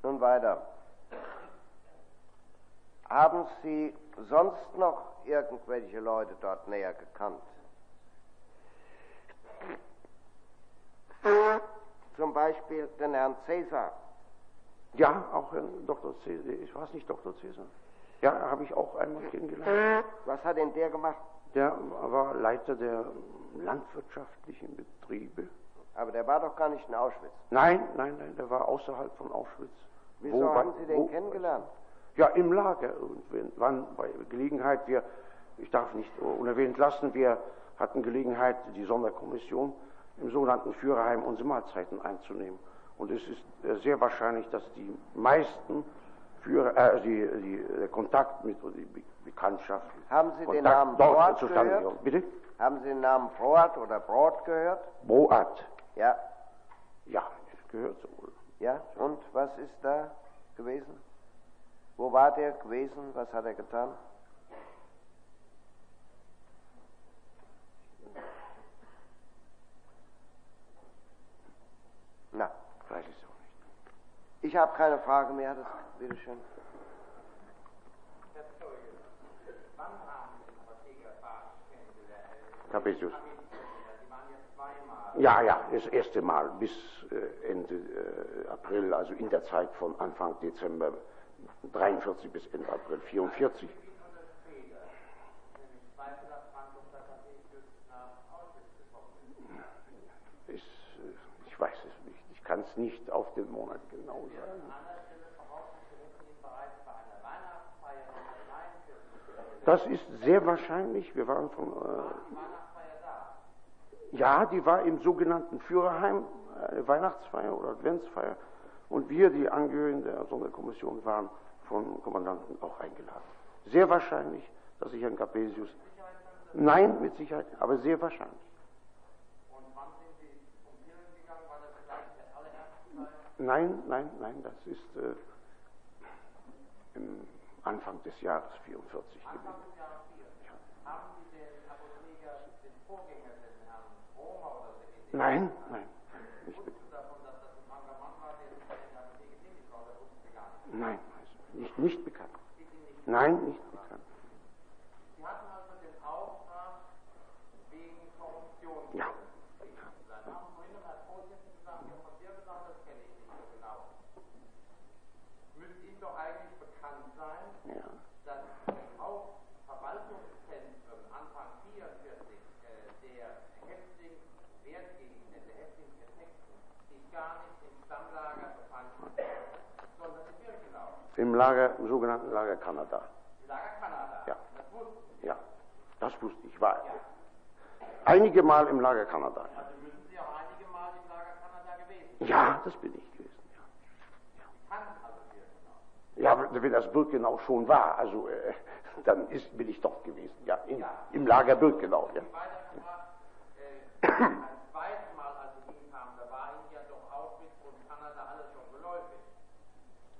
Nun weiter. Haben Sie sonst noch irgendwelche Leute dort näher gekannt? Zum Beispiel den Herrn Cäsar. Ja, auch Herrn Dr. Cäsar. Ich weiß nicht, Dr. Cäsar. Ja, habe ich auch einmal kennengelernt. Was hat denn der gemacht? Der war Leiter der landwirtschaftlichen Betriebe. Aber der war doch gar nicht in Auschwitz. Nein, nein, nein, der war außerhalb von Auschwitz. Wieso Wo- haben Sie den wo- kennengelernt? Ja, im Lager. Und wenn, wann, bei Gelegenheit, wir, ich darf nicht unerwähnt lassen, wir hatten Gelegenheit, die Sonderkommission im sogenannten Führerheim unsere Mahlzeiten einzunehmen. Und es ist äh, sehr wahrscheinlich, dass die meisten Führer, äh, die, die, der Kontakt mit, oder die Be Bekanntschaft, Haben Sie den Kontakt Namen dort Broad zustande gehört? gekommen. Bitte? Haben Sie den Namen Broad oder Broad gehört? Boat. Ja. Ja, gehört so wohl. Ja. Und was ist da gewesen? Wo war der gewesen? Was hat er getan? Na, Weiß ich so nicht. ich habe keine Frage mehr. Das, bitteschön. Capesius. Ja, ja, das erste Mal bis äh, Ende äh, April, also in der Zeit von Anfang Dezember 43 bis Ende April 44. Ist, äh, ich weiß es nicht. Ich kann es nicht auf den Monat genau sagen. Das ist sehr wahrscheinlich. Wir waren von. Äh, ja, die war im sogenannten Führerheim, eine Weihnachtsfeier oder Adventsfeier. Und wir, die Angehörigen der Sonderkommission, waren vom Kommandanten auch eingeladen. Sehr wahrscheinlich, dass sich Herrn Capesius. Nein, mit Sicherheit, aber sehr wahrscheinlich. Nein, nein, nein, das ist äh, im Anfang des Jahres 44 gewesen. Nein, nein, nicht bekannt. Nein, nicht, nicht bekannt. Nein, nicht bekannt. Sie hatten also den Auftrag wegen Korruption. Ja. Dann haben vorhin noch als Vorsitzender gesagt, ja, von dir gesagt, das kenne ich nicht so genau. Müsste Ihnen doch eigentlich bekannt sein, Ja. dass im Hauptverwaltungszentrum Anfang 44 äh, der Häftling Wertgegenstände, der Häftling der Texten, sich gar nicht im Stammlager befanden, sondern in Birkenau, Im Lager, im sogenannten Lager Kanada. im Lager Kanada. Ja. Das wussten Sie. Ja, das wusste ich. War einige Mal im Lager Kanada. Also müssen Sie auch einige Mal im Lager Kanada gewesen sein. Ja, das bin ich gewesen. Ja. Kannten also Birkenau. Ja, aber wenn das Birkenau schon war, also äh, dann ist, bin ich dort gewesen. Ja, in, Ja. im Lager Birkenau. Ja. Äh, als ich hinkam, da war Ihnen ja doch auch mit und Kanada alles schon geläufig.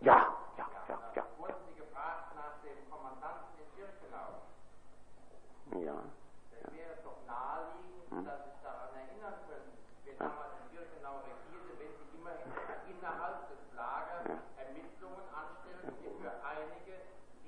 ja, ja, ja, Da ja, wurden Sie gefragt nach dem Kommandanten in Birkenau. ja. Es wäre doch naheliegend, dass Sie sich daran erinnern können, wer damals in Birkenau regierte, wenn Sie immerhin innerhalb des Lagers Ermittlungen anstellen, die für einige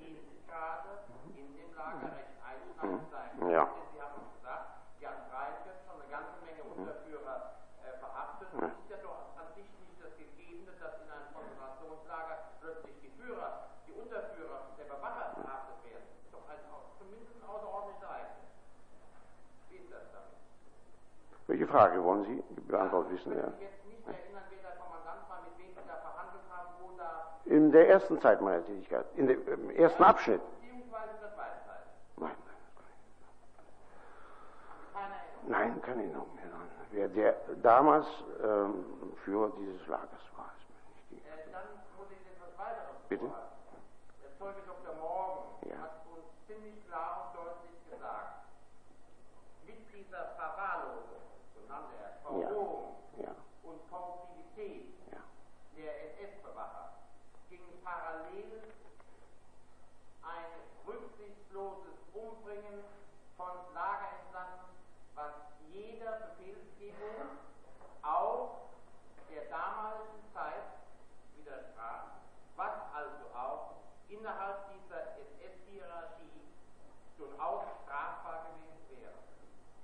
Dienstgrade in dem Lager recht einschneidend sein können. Ja. Sie haben gesagt, die haben 43 schon eine ganze Menge Unterführer äh, verhaftet. Es ist ja doch an sich nicht das Gegebene, dass in einem Konzentrationslager plötzlich die Führer, die Unterführer der Bewacher verhaftet werden. Das ist doch ein, zumindest ein außerordentliches Ereignis. Wie ist das damit? Welche Frage wollen Sie beantwortet wissen? Ich Ja. mich jetzt nicht erinnern, wer der Kommandant war, mit wem Sie da verhandelt haben, wo da, In der ersten Zeit meiner Tätigkeit, in dem im ersten Abschnitt. Nein, Keine Erinnerung. nein, keine Erinnerung mehr. Wer der damals ähm, Führer dieses Lagers war, ist mir nicht die. Äh, dann muss ich etwas weiteres Bitte? Der Zeuge Dr. Morgen Ja. hat uns ziemlich klar und deutlich gesagt, mit dieser Verwahrlosung, so nannte er Verrohung Ja, und Korruptivität ja. Der SS-Bewacher ging parallel ein rücksichtsloses Umbringen von Lagerentlassen, was jeder Befehlsgebung auch der damaligen Zeit widersprach, was also auch innerhalb dieser SS-Hierarchie durchaus strafbar gewesen wäre.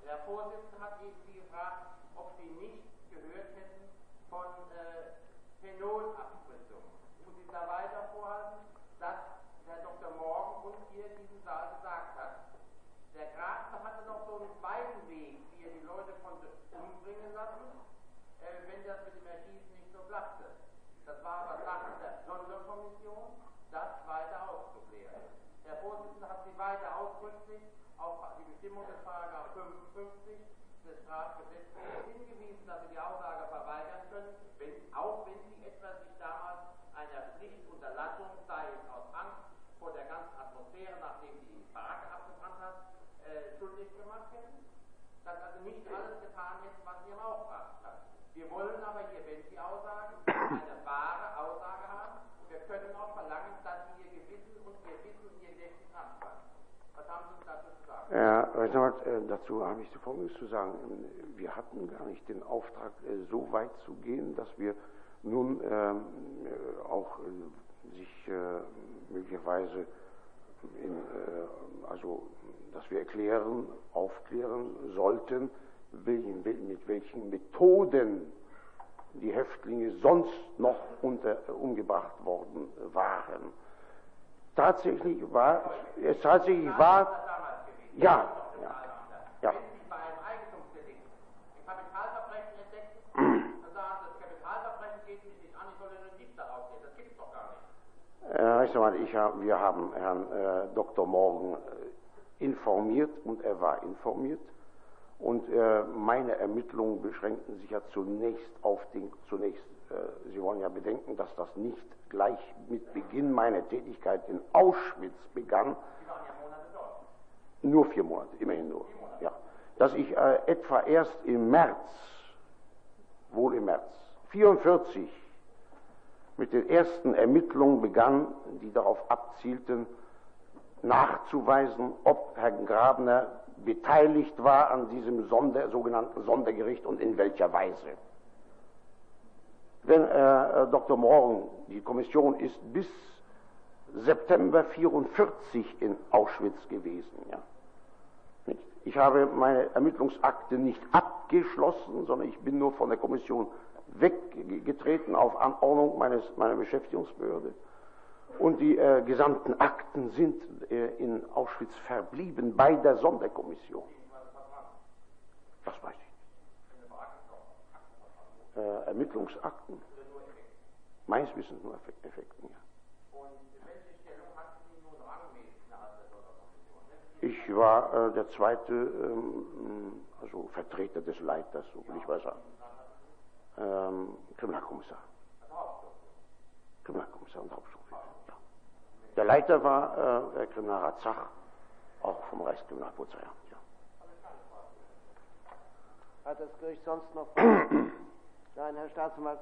Der Vorsitzende hat eben gefragt, ob Sie nicht gehört hätten von äh, Phenolabspritzung. Ich muss ich da weiter vorhalten, dass Herr Dr. Morgen uns hier in diesem Saal gesagt hat, der Graf hatte noch so einen zweiten Weg, wie er die Leute konnte umbringen lassen, äh, wenn das mit dem Erschießen nicht so klappte. Das war aber Sache der Sonderkommission, das weiter aufzuklären. Der Vorsitzende hat Sie weiter ausdrücklich auf die Bestimmung des Paragraph 55 des Strafgesetzbuches hingewiesen, dass Sie die Aussage verweigern können, wenn, auch wenn Sie etwa sich damals einer Pflichtunterlassung, sei es aus Angst vor der ganzen Atmosphäre, nachdem die Baracke abgebrannt hat, äh, schuldig gemacht hätten. Dass also nicht alles getan hätten, was Sie im Auftrag hatten. Wir wollen aber hier, wenn Sie Aussagen, eine wahre Aussage haben. Wir können auch verlangen, dass Sie Ihr Gewissen und Ihr Wissen und Ihr Gedächtnis anfangen. Was haben Sie dazu zu sagen? Ja, Rechtsanwalt, äh, dazu habe ich Folgendes zu sagen. Wir hatten gar nicht den Auftrag, äh, so weit zu gehen, dass wir nun ähm, äh, auch äh, sich äh, möglicherweise in, äh, also, dass wir erklären, aufklären sollten, welchen, mit welchen Methoden die Häftlinge sonst noch unter, umgebracht worden waren. Tatsächlich war, es tatsächlich war, ja, ja, ja. Äh, ich hab, wir haben Herrn äh, Dr. Morgen äh, informiert und er war informiert. Und äh, meine Ermittlungen beschränkten sich ja zunächst auf den, zunächst, äh, Sie wollen ja bedenken, dass das nicht gleich mit Beginn meiner Tätigkeit in Auschwitz begann. Nur vier Monate, immerhin nur. Ja. Dass ich äh, etwa erst im März, wohl im März, 44 mit den ersten Ermittlungen begann, die darauf abzielten, nachzuweisen, ob Herr Grabner beteiligt war an diesem Sonder, sogenannten Sondergericht und in welcher Weise. Wenn äh, Dr. Morgen, die Kommission ist bis September 44 in Auschwitz gewesen. Ja. Ich habe meine Ermittlungsakte nicht abgeschlossen, sondern ich bin nur von der Kommission weggetreten auf Anordnung meines, meiner Beschäftigungsbehörde. Und die äh, gesamten Akten sind äh, in Auschwitz verblieben bei der Sonderkommission. Das weiß ich. Äh, Ermittlungsakten. Meines Wissens nur Effek Effekten, ja. Ich war äh, der zweite ähm, also Vertreter des Leiters, so will ich mal sagen. Ähm, Kriminalkommissar. Kriminalkommissar und Hauptschulwesen. Ja. Der Leiter war äh, der Kriminalrat Zach, auch vom Reichskriminalpolizeiamt. Ja. Hat das Gericht sonst noch? Nein, Herr Staatsanwalt.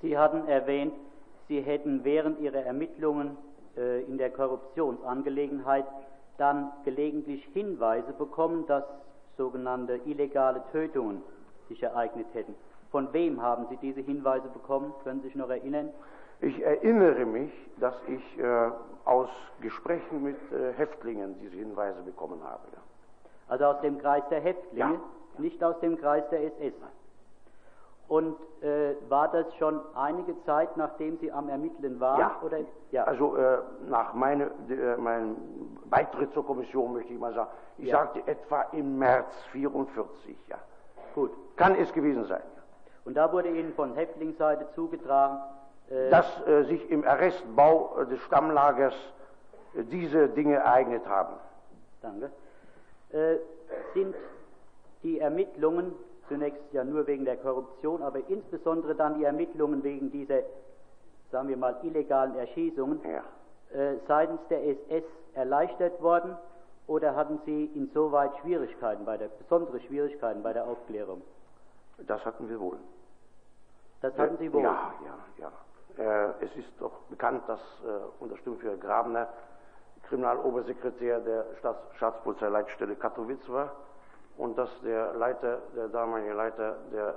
Sie hatten erwähnt, Sie hätten während Ihrer Ermittlungen äh, in der Korruptionsangelegenheit dann gelegentlich Hinweise bekommen, dass sogenannte illegale Tötungen sich ereignet hätten. Von wem haben Sie diese Hinweise bekommen? Können Sie sich noch erinnern? Ich erinnere mich, dass ich äh, aus Gesprächen mit äh, Häftlingen diese Hinweise bekommen habe. Ja. Also aus dem Kreis der Häftlinge, Ja. Nicht aus dem Kreis der SS. Und äh, war das schon einige Zeit, nachdem Sie am Ermitteln waren? Ja. Oder? ja. Also äh, nach meine, äh, meinem Beitritt zur Kommission möchte ich mal sagen, ich Ja. sagte etwa im März 44, ja. Gut. Kann es gewesen sein, ja. Und da wurde Ihnen von Häftlingsseite zugetragen, äh, dass äh, sich im Arrestbau äh, des Stammlagers diese Dinge ereignet haben. danke, sind die Ermittlungen, zunächst ja nur wegen der Korruption, aber insbesondere dann die Ermittlungen wegen dieser, sagen wir mal, illegalen Erschießungen, Ja. äh, seitens der SS erleichtert worden oder hatten Sie insoweit Schwierigkeiten bei der, besondere Schwierigkeiten bei der Aufklärung? Das hatten wir wohl. Das hatten Sie wohl. Ja, ja, ja. Äh, es ist doch bekannt, dass äh, unser Sturmführer Grabner Kriminalobersekretär der Staats Staatspolizeileitstelle Katowice war und dass der Leiter, der damalige Leiter der,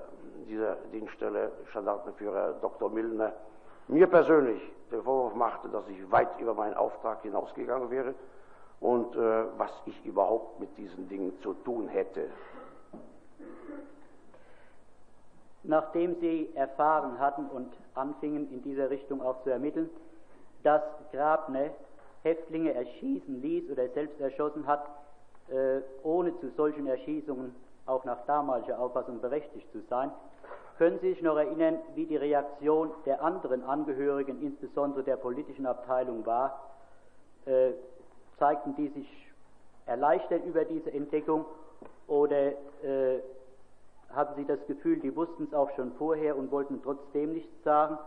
dieser Dienststelle, Standartenführer Dr. Milner, mir persönlich den Vorwurf machte, dass ich weit über meinen Auftrag hinausgegangen wäre und äh, was ich überhaupt mit diesen Dingen zu tun hätte. Nachdem Sie erfahren hatten und anfingen in dieser Richtung auch zu ermitteln, dass Grabner Häftlinge erschießen ließ oder selbst erschossen hat, ohne zu solchen Erschießungen auch nach damaliger Auffassung berechtigt zu sein, können Sie sich noch erinnern, wie die Reaktion der anderen Angehörigen, insbesondere der politischen Abteilung, war? Äh, zeigten die sich erleichtert über diese Entdeckung oder äh, hatten Sie das Gefühl, die wussten es auch schon vorher und wollten trotzdem nichts sagen?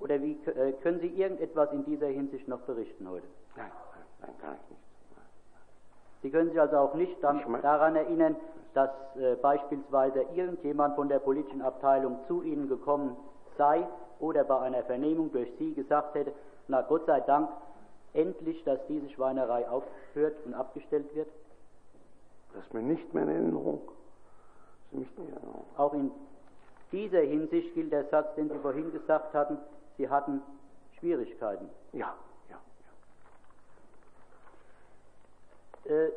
Oder wie, äh, können Sie irgendetwas in dieser Hinsicht noch berichten heute? Nein, nein, nein, kann ich nicht. Sie können sich also auch nicht daran erinnern, dass äh, beispielsweise irgendjemand von der politischen Abteilung zu Ihnen gekommen sei oder bei einer Vernehmung durch Sie gesagt hätte, na Gott sei Dank, endlich, dass diese Schweinerei aufhört und abgestellt wird? Das ist mir nicht mehr in Erinnerung. Das ist nicht mehr in Erinnerung. Auch in dieser Hinsicht gilt der Satz, den Sie vorhin gesagt hatten, Sie hatten Schwierigkeiten. Ja, ja, Äh,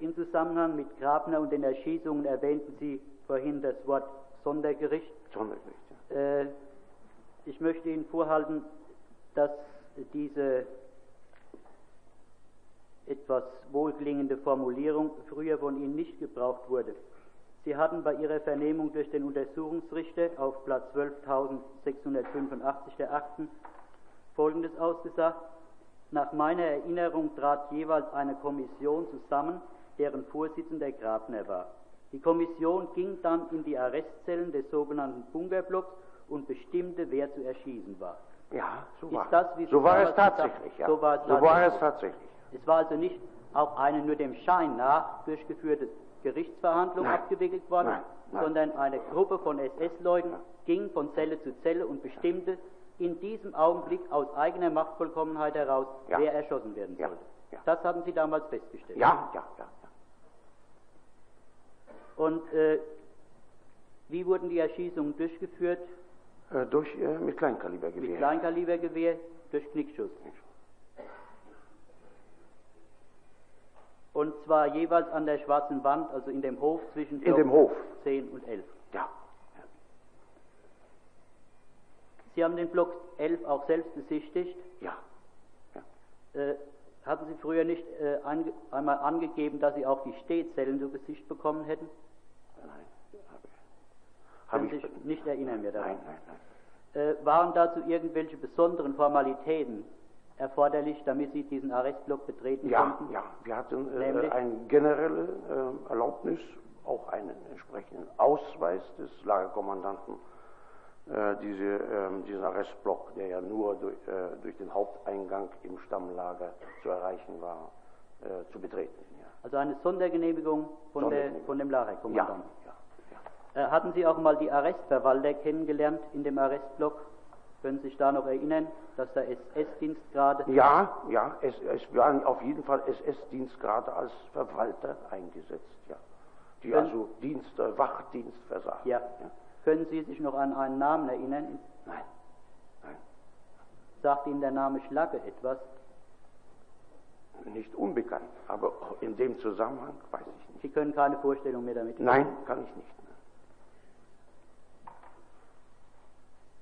Im Zusammenhang mit Grabner und den Erschießungen erwähnten Sie vorhin das Wort Sondergericht. Sondergericht. Ja. Äh, ich möchte Ihnen vorhalten, dass diese etwas wohlklingende Formulierung früher von Ihnen nicht gebraucht wurde. Sie hatten bei Ihrer Vernehmung durch den Untersuchungsrichter auf Platz 12.685 der Akten Folgendes ausgesagt. Nach meiner Erinnerung trat jeweils eine Kommission zusammen, deren Vorsitzender Grabner war. Die Kommission ging dann in die Arrestzellen des sogenannten Bunkerblocks und bestimmte, wer zu erschießen war. Ja, so war, das, wie so war es tatsächlich. Ja. so war es so war tatsächlich. es tatsächlich. Es war also nicht auch eine nur dem Schein nach durchgeführte Gerichtsverhandlung Nein. abgewickelt worden, Nein, nein. sondern eine Gruppe von SS-Leuten ging von Zelle zu Zelle und bestimmte in diesem Augenblick aus eigener Machtvollkommenheit heraus, Ja. wer erschossen werden sollte. ja. Das hatten Sie damals festgestellt. Ja, ja, ja. Und äh, wie wurden die Erschießungen durchgeführt? Äh, durch, äh, mit Kleinkalibergewehr. Mit Kleinkalibergewehr durch Knickschuss. Und zwar jeweils an der schwarzen Wand, also in dem Hof zwischen In dem Hof. 10 und 11. Ja. Sie haben den Block 11 auch selbst besichtigt. Ja. Äh, hatten Sie früher nicht äh, ange einmal angegeben, dass Sie auch die Stehzellen zu Gesicht bekommen hätten? Nein. Habe Können hab Sie ich. sich nicht erinnern mehr daran? Nein, nein, nein. Äh, waren dazu irgendwelche besonderen Formalitäten erforderlich, damit Sie diesen Arrestblock betreten Ja, konnten? ja, wir hatten äh, eine generelle äh, Erlaubnis, auch einen entsprechenden Ausweis des Lagerkommandanten, diese, ähm, diesen Arrestblock, der ja nur durch, äh, durch den Haupteingang im Stammlager zu erreichen war, äh, zu betreten. Ja. Also eine Sondergenehmigung von, der, Sondergenehmigung. von dem Ja, Lagerkommandanten. ja, ja. Äh, hatten Sie auch mal die Arrestverwalter kennengelernt in dem Arrestblock? Können Sie sich da noch erinnern, dass da SS-Dienstgrade Ja, ja, es, es waren auf jeden Fall SS-Dienstgrade als Verwalter eingesetzt, ja. Die Wenn- also Dienst, äh, Wachdienst versahen. Ja. Können Sie sich noch an einen Namen erinnern? Nein, nein, Sagt Ihnen der Name Schlacke etwas? nicht unbekannt, aber in dem Zusammenhang weiß ich nicht. Sie können keine Vorstellung mehr damit Nein, kann ich nicht.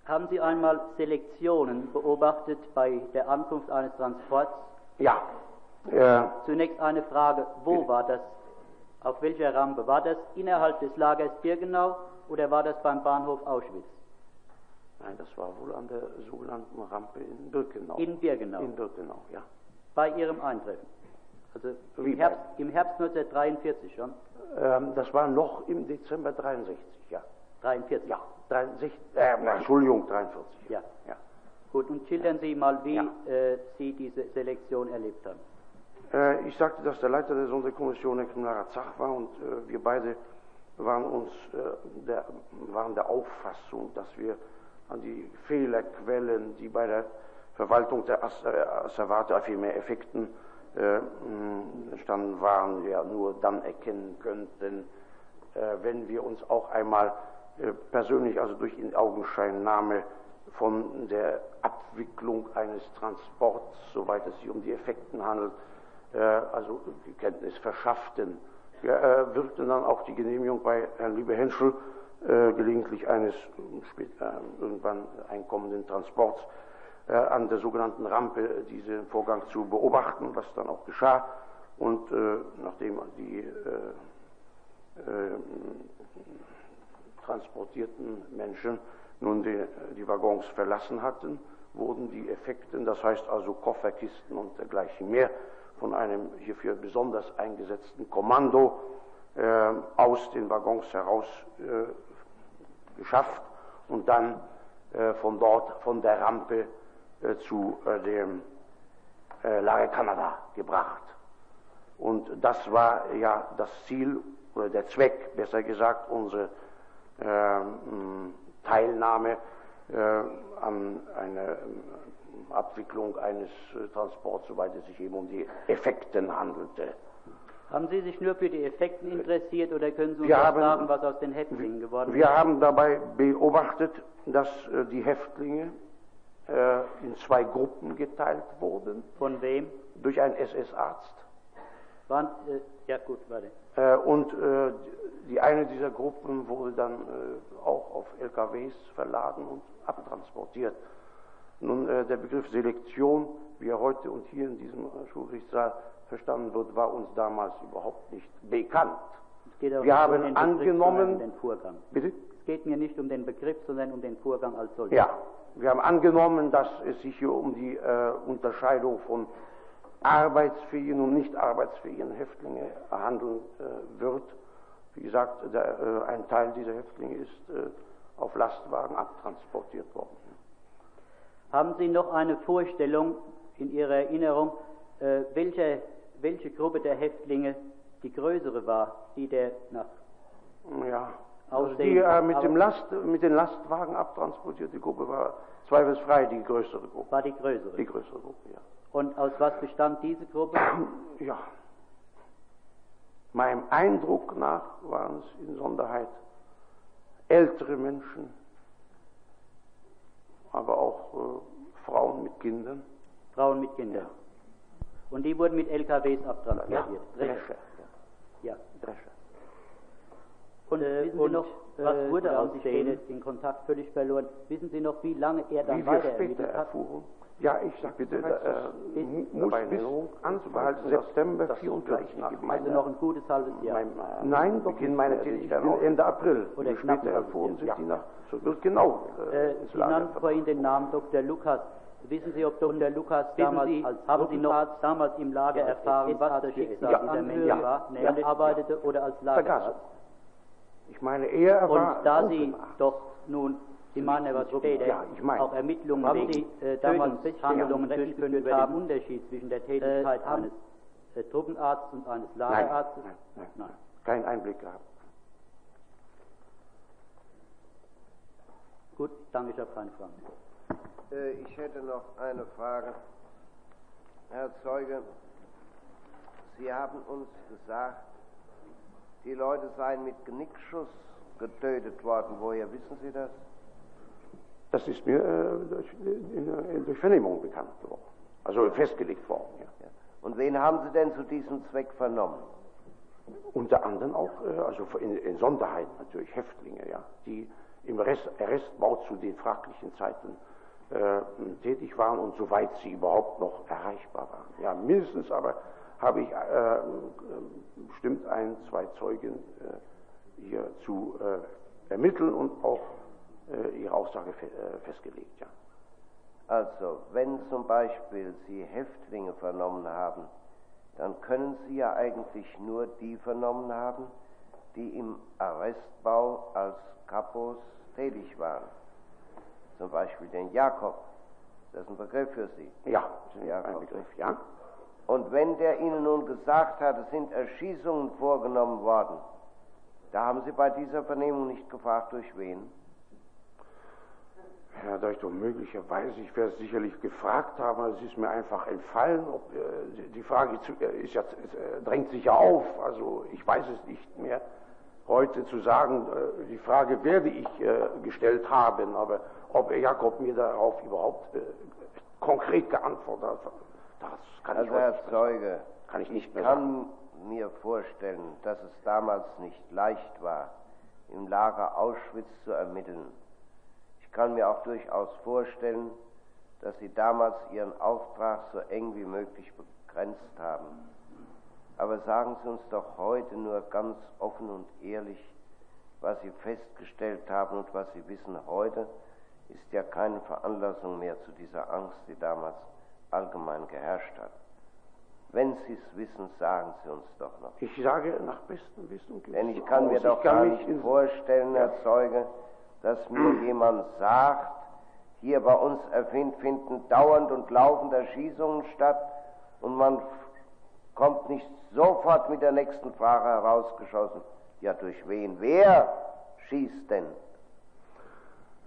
Haben Sie einmal Selektionen beobachtet bei der Ankunft eines Transports? Ja, äh, Zunächst eine Frage, wo war das? Auf welcher Rampe? War das innerhalb des Lagers Birkenau oder war das beim Bahnhof Auschwitz? nein, das war wohl an der sogenannten Rampe in Birkenau. In Birkenau. In Birkenau, ja. Bei Ihrem Eintreffen? Also im Herbst, im Herbst 1943 schon? Ähm, das war noch im Dezember 63, ja. 43? Ja, 63, äh, na, Entschuldigung, 43. Ja. ja. Gut, und schildern Sie mal, wie Ja. äh, Sie diese Selektion erlebt haben. Äh, ich sagte, dass der Leiter der Sonderkommission Herr Kriminaler Zach war und äh, wir beide waren uns äh, der, waren der Auffassung, dass wir an die Fehlerquellen, die bei der Verwaltung der äh, Asservate, vielmehr Effekten äh, mh, entstanden waren, ja nur dann erkennen könnten, äh, wenn wir uns auch einmal äh, persönlich, also durch Inaugenscheinnahme von der Abwicklung eines Transports, soweit es sich um die Effekten handelt, äh, also Kenntnis verschafften. Äh, wirkten dann auch die Genehmigung bei Herrn Liebe-Henschel äh, gelegentlich eines äh, irgendwann einkommenden Transports äh, an der sogenannten Rampe diesen Vorgang zu beobachten, was dann auch geschah. Und äh, nachdem die äh, transportierten Menschen nun die, die Waggons verlassen hatten, wurden die Effekten, das heißt also Kofferkisten und dergleichen mehr, von einem hierfür besonders eingesetzten Kommando äh, aus den Waggons heraus äh, geschafft und dann äh, von dort, von der Rampe äh, zu äh, dem äh, Lager Kanada gebracht. Und das war ja das Ziel oder der Zweck, besser gesagt, unsere ähm, Teilnahme äh, an einer Abwicklung eines äh, Transports, soweit es sich eben um die Effekten handelte. Haben Sie sich nur für die Effekten interessiert oder können Sie uns Wir auch haben- sagen, was aus den Häftlingen geworden ist? Wir haben dabei beobachtet, dass äh, die Häftlinge äh, in zwei Gruppen geteilt wurden Von wem? durch einen SS-Arzt. Waren, äh, ja gut, warte. Und die eine dieser Gruppen wurde dann auch auf LKWs verladen und abtransportiert. Nun, äh, der Begriff Selektion, wie er heute und hier in diesem Schulgerichtssaal verstanden wird, war uns damals überhaupt nicht bekannt. Es geht Wir haben um den angenommen-. Bitte? Es geht mir nicht um den Begriff, sondern um den Vorgang als solchen. Ja, wir haben angenommen, dass es sich hier um die äh, Unterscheidung von arbeitsfähigen und nicht arbeitsfähigen Häftlingen handeln äh, wird. Wie gesagt, der, äh, ein Teil dieser Häftlinge ist äh, auf Lastwagen abtransportiert worden. Haben Sie noch eine Vorstellung in Ihrer Erinnerung, äh, welche, welche Gruppe der Häftlinge die größere war, die der nach Ja, also die äh, mit, dem Last, mit den Lastwagen abtransportierte Gruppe war zweifelsfrei die größere Gruppe. war die größere? Die größere Gruppe, ja. Und aus was bestand diese Gruppe? Ja. Meinem Eindruck nach waren es in Sonderheit ältere Menschen, aber auch äh, Frauen mit Kindern. Frauen mit Kindern. Und die wurden mit LKWs abtransportiert. Drescher. Ja. Drescher. Und äh, wissen Sie und, noch, was äh, wurde aus Sie denen? Den Kontakt völlig verloren. Wissen Sie noch, wie lange er dann Wie weiter später erfuhren. Ja, ich sag bitte, äh, muss bis Anfang September 34 nach Also meiner, noch ein gutes halbes Jahr. meinem, äh, Nein, Beginn meiner Tätigkeit Ende April. Oder später erfuhren Jahr. die nach, so wird genau äh, Äh, Sie nannten vorhin den Namen Dr. Lukas. Wissen Sie, ob Dr. Lukas damals, Sie, als haben Sie noch damals im Lager erfahren, was das Schicksal Ja, dieser Mensch ja, war? ja, Er arbeitete oder als Lagerarzt? Ich meine, er Und war da Sie doch nun, Sie meinen etwas später, Ja, ich meine, auch Ermittlungen haben wegen Sie, äh, damals Handlungen durchgeführt durchgeführt haben? haben, Unterschied zwischen der Tätigkeit Äh, eines äh, Truppenarztes und eines nein, Lagerarztes? nein, nein, Nein. keinen Einblick gehabt. Gut, danke, ich habe keine Fragen mehr. Äh, Ich hätte noch eine Frage. Herr Zeuge, Sie haben uns gesagt, die Leute seien mit Genickschuss getötet worden. Woher wissen Sie das? Das ist mir äh, durch, in, in, durch Vernehmung bekannt geworden. Also festgelegt worden, ja. Ja. Und wen haben Sie denn zu diesem Zweck vernommen? Unter anderem auch, äh, also in, in Sonderheit natürlich Häftlinge, ja, die im Rest, Arrestbau zu den fraglichen Zeiten äh, tätig waren und soweit sie überhaupt noch erreichbar waren. Ja, mindestens aber habe ich äh, bestimmt ein, zwei Zeugen äh, hier zu äh, ermitteln und auch äh, ihre Aussage fe äh, festgelegt, ja. Also, wenn zum Beispiel Sie Häftlinge vernommen haben, dann können Sie ja eigentlich nur die vernommen haben, die im Arrestbau als Kapos tätig waren. Zum Beispiel den Jakob. Das ist ein Begriff für Sie. Ja, das ist Ja, ein. Begriff, ja. Und wenn der Ihnen nun gesagt hat, es sind Erschießungen vorgenommen worden, da haben Sie bei dieser Vernehmung nicht gefragt, durch wen? Ja, da ich doch möglicherweise, ich werde es sicherlich gefragt haben, aber es ist mir einfach entfallen. Ob, äh, die- Frage zu, äh, ist ja, äh, drängt sich ja auf, also ich weiß es nicht mehr heute zu sagen. Äh, die Frage werde ich äh, gestellt haben, aber ob Jakob mir darauf überhaupt äh, konkret geantwortet hat, das kann ich Also heute Herr Zeuge, Kann ich nicht ich mehr kann mir vorstellen, dass es damals nicht leicht war, im Lager Auschwitz zu ermitteln. Ich kann mir auch durchaus vorstellen, dass Sie damals Ihren Auftrag so eng wie möglich begrenzt haben. Aber sagen Sie uns doch heute nur ganz offen und ehrlich, was Sie festgestellt haben und was Sie wissen heute, ist ja keine Veranlassung mehr zu dieser Angst, die damals allgemein geherrscht hat. Wenn Sie es wissen, sagen Sie uns doch noch. Ich sage nach bestem Wissen und Denn Gewissen ich kann mir doch gar nicht vorstellen, Herr Zeuge, dass mir jemand sagt, hier bei uns finden dauernd und laufend Erschießungen statt und man kommt nicht sofort mit der nächsten Frage herausgeschossen. Ja, durch wen? Wer schießt denn?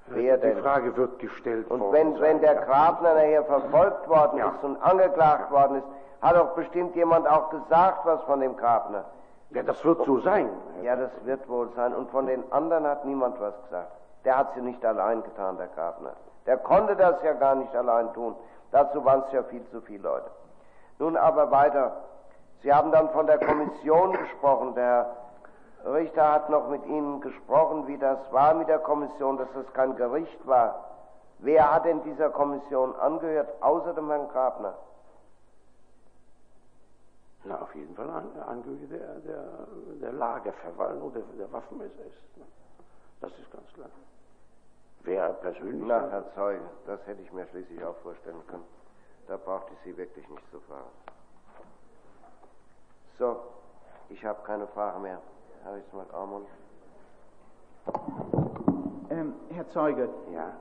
Wer die denn? Frage wird gestellt Und wenn, sein, wenn der ja. Grabner nachher verfolgt worden Ja. ist und angeklagt worden ist, hat doch bestimmt jemand auch gesagt, was von dem Grabner. Ja, das wird so sein. Ja, das wird wohl sein. Und von den anderen hat niemand was gesagt. Der hat ja nicht allein getan, der Grabner. Der konnte das ja gar nicht allein tun. Dazu waren es ja viel zu viele Leute. Nun aber weiter. Sie haben dann von der Kommission gesprochen. Der Richter hat noch mit Ihnen gesprochen, wie das war mit der Kommission, dass das kein Gericht war, Wer hat denn dieser Kommission angehört, außer dem Herrn Grabner? Na, auf jeden Fall an, Angehörige der, der, der Lagerverwaltung, der, der Waffen-SS. Das ist ganz klar. Wer persönlich. Na, Herr Zeuge, das hätte ich mir schließlich auch vorstellen können. Da brauchte ich Sie wirklich nicht zu fragen. So, ich habe keine Frage mehr. Herr Rechtsanwalt Aumund. Ähm, Herr Zeuge, Ja.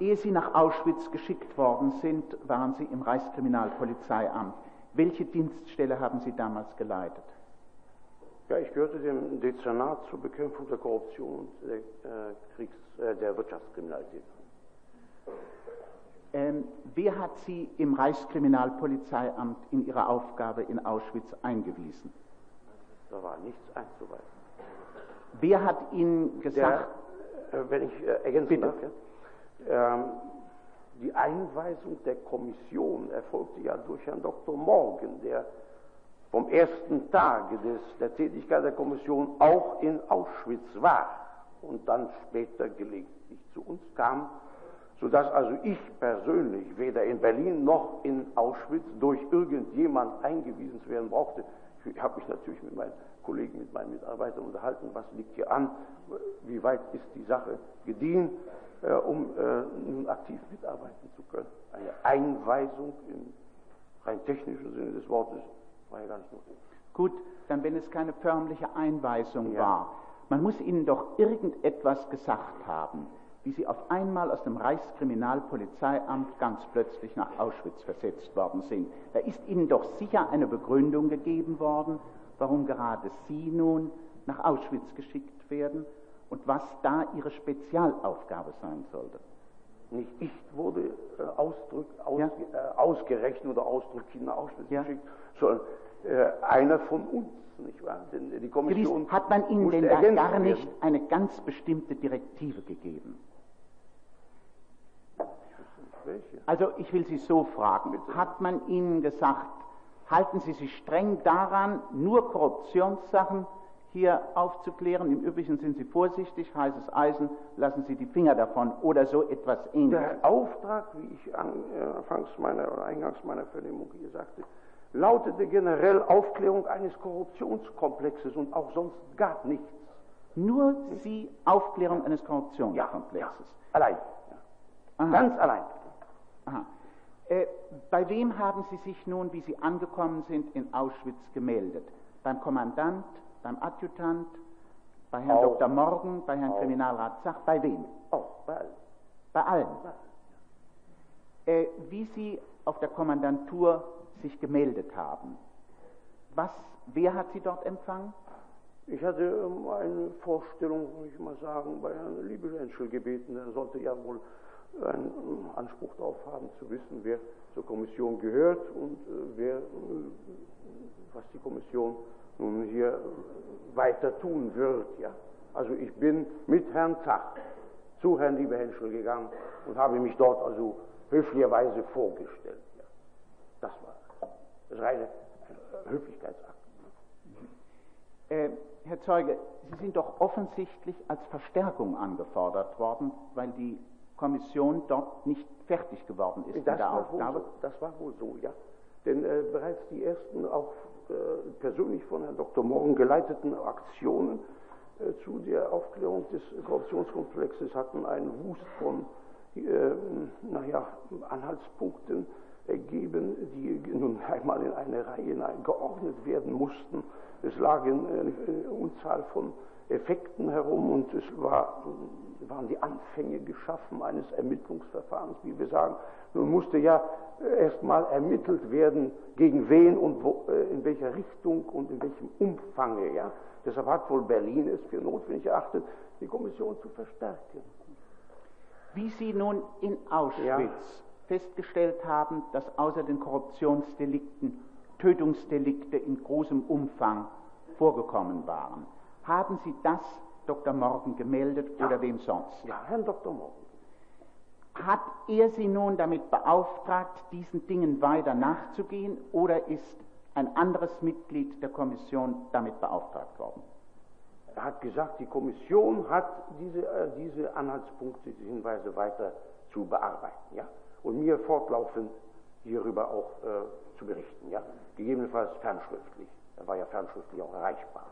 ehe Sie nach Auschwitz geschickt worden sind, waren Sie im Reichskriminalpolizeiamt. Welche Dienststelle haben Sie damals geleitet? Ja, ich gehörte dem Dezernat zur Bekämpfung der Korruption und der, äh, Kriegs-, äh, der Wirtschaftskriminalität. Ähm, wer hat Sie im Reichskriminalpolizeiamt in Ihre Aufgabe in Auschwitz eingewiesen? Da war nichts einzuweisen. Wer hat Ihnen gesagt, Der, äh, wenn ich äh, ergänzen darf, ja? ähm, die Einweisung der Kommission erfolgte ja durch Herrn Dr. Morgan, der vom ersten Tage des, der Tätigkeit der Kommission auch in Auschwitz war und dann später gelegentlich zu uns kam, sodass also ich persönlich weder in Berlin noch in Auschwitz durch irgendjemand eingewiesen zu werden brauchte. Ich habe mich natürlich mit meinen Kollegen, mit meinen Mitarbeitern unterhalten, was liegt hier an, wie weit ist die Sache gediehen, äh, um äh, nun aktiv mitarbeiten zu können. Eine Einweisung im rein technischen Sinne des Wortes war ja gar nicht notwendig. gut, dann wenn es keine förmliche Einweisung Ja. war, man muss Ihnen doch irgendetwas gesagt haben, wie Sie auf einmal aus dem Reichskriminalpolizeiamt ganz plötzlich nach Auschwitz versetzt worden sind. Da ist Ihnen doch sicher eine Begründung gegeben worden, warum gerade Sie nun nach Auschwitz geschickt werden und was da Ihre Spezialaufgabe sein sollte. Nicht ich wurde äh, ausdrück, aus, Ja. äh, ausgerechnet oder ausdrücklich nach Auschwitz Ja. geschickt, sondern äh, einer von uns, nicht wahr? Denn die Gewiss, Kommission hat man Ihnen denn da gar werden. nicht eine ganz bestimmte Direktive gegeben? Welche? Also ich will Sie so fragen, hat man Ihnen gesagt, halten Sie sich streng daran, nur Korruptionssachen hier aufzuklären, im Übrigen sind Sie vorsichtig, heißes Eisen, lassen Sie die Finger davon oder so etwas ähnliches. Der Auftrag, wie ich äh, anfangs meiner oder eingangs meiner Vernehmung hier sagte, lautete generell Aufklärung eines Korruptionskomplexes und auch sonst gar nichts. Nur Sie Aufklärung eines Korruptionskomplexes. Allein. Ja. Aha. Ganz allein. Aha. Äh, bei wem haben Sie sich nun, wie Sie angekommen sind, in Auschwitz gemeldet? Beim Kommandant, beim Adjutant, bei Herrn Auch. Dr. Morgen, bei Herrn Auch. Kriminalrat Zach, bei wem? Auch bei allen. Bei allen. Äh, wie Sie auf der Kommandantur sich gemeldet haben, was, wer hat Sie dort empfangen? Ich hatte ähm, eine Vorstellung, muss ich mal sagen, bei Herrn Liebeschenschel gebeten. Er sollte ja wohl einen ähm, Anspruch darauf haben, zu wissen, wer zur Kommission gehört und äh, wer, äh, was die Kommission nun hier weiter tun wird. Ja. Also ich bin mit Herrn Zach zu Herrn Liebehenschel gegangen und habe mich dort also höflicherweise vorgestellt. Ja. Das war das reine Höflichkeitsakt. Äh, Herr Zeuge, Sie sind doch offensichtlich als Verstärkung angefordert worden, weil die Kommission dort nicht fertig geworden ist mit Das der war, wohl Aufgabe. so, das war wohl so, ja. Denn äh, bereits die ersten, auch persönlich von Herrn Dr. Morgen geleiteten Aktionen äh, zu der Aufklärung des Korruptionskomplexes hatten einen Wust von, äh, naja, Anhaltspunkten ergeben, die nun einmal in eine Reihe geordnet werden mussten. Es lagen äh, eine Unzahl von Effekten herum und es war, waren die Anfänge geschaffen eines Ermittlungsverfahrens, wie wir sagen. Nun musste ja erstmal ermittelt werden, gegen wen und wo, äh, in welcher Richtung und in welchem Umfange. Ja? Deshalb hat wohl Berlin es für notwendig erachtet, die Kommission zu verstärken. Wie Sie nun in Auschwitz Ja. festgestellt haben, dass außer den Korruptionsdelikten Tötungsdelikte in großem Umfang vorgekommen waren, haben Sie das Dr. Morgen gemeldet Ja. oder wem sonst? Ja, Herrn Dr. Morgen. Hat er Sie nun damit beauftragt, diesen Dingen weiter nachzugehen oder ist ein anderes Mitglied der Kommission damit beauftragt worden? Er hat gesagt, die Kommission hat diese, äh, diese Anhaltspunkte, diese Hinweise weiter zu bearbeiten. Ja? Und mir fortlaufend hierüber auch äh, zu berichten. Ja? Gegebenenfalls fernschriftlich. Er war ja fernschriftlich auch erreichbar.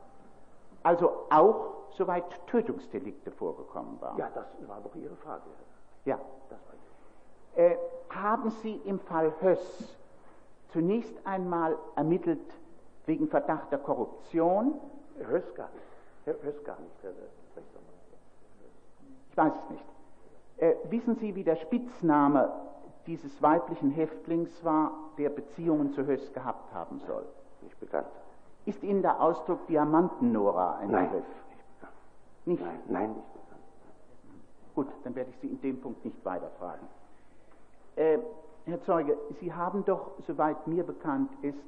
Also auch soweit Tötungsdelikte vorgekommen waren. Ja, das war doch Ihre Frage. Ja. Das war Äh, haben Sie im Fall Höss zunächst einmal ermittelt wegen Verdacht der Korruption? Höss gar nicht. Höss gar nicht, Herr Rechtsanwalt. Ich weiß es nicht. Äh, wissen Sie, wie der Spitzname dieses weiblichen Häftlings war, der Beziehungen zu Höss gehabt haben soll? Nicht bekannt. Ist Ihnen der Ausdruck Diamantennora ein Nein. Begriff? Nicht. Nein, nein, nicht bekannt. Gut, dann werde ich Sie in dem Punkt nicht weiterfragen. Äh, Herr Zeuge, Sie haben doch, soweit mir bekannt ist,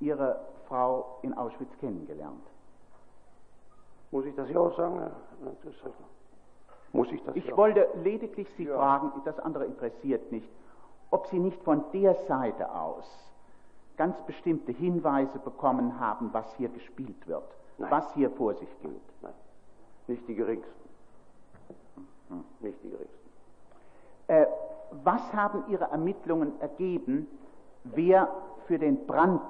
Ihre Frau in Auschwitz kennengelernt. Muss ich das hier auch sagen? Muss ich das Ich auch- wollte lediglich Sie fragen, das andere interessiert nicht, ob Sie nicht von der Seite aus ganz bestimmte Hinweise bekommen haben, was hier gespielt wird, Nein. was hier vor sich geht. Nein, nicht die geringsten. Nicht die geringsten. Äh, was haben Ihre Ermittlungen ergeben, wer für den Brand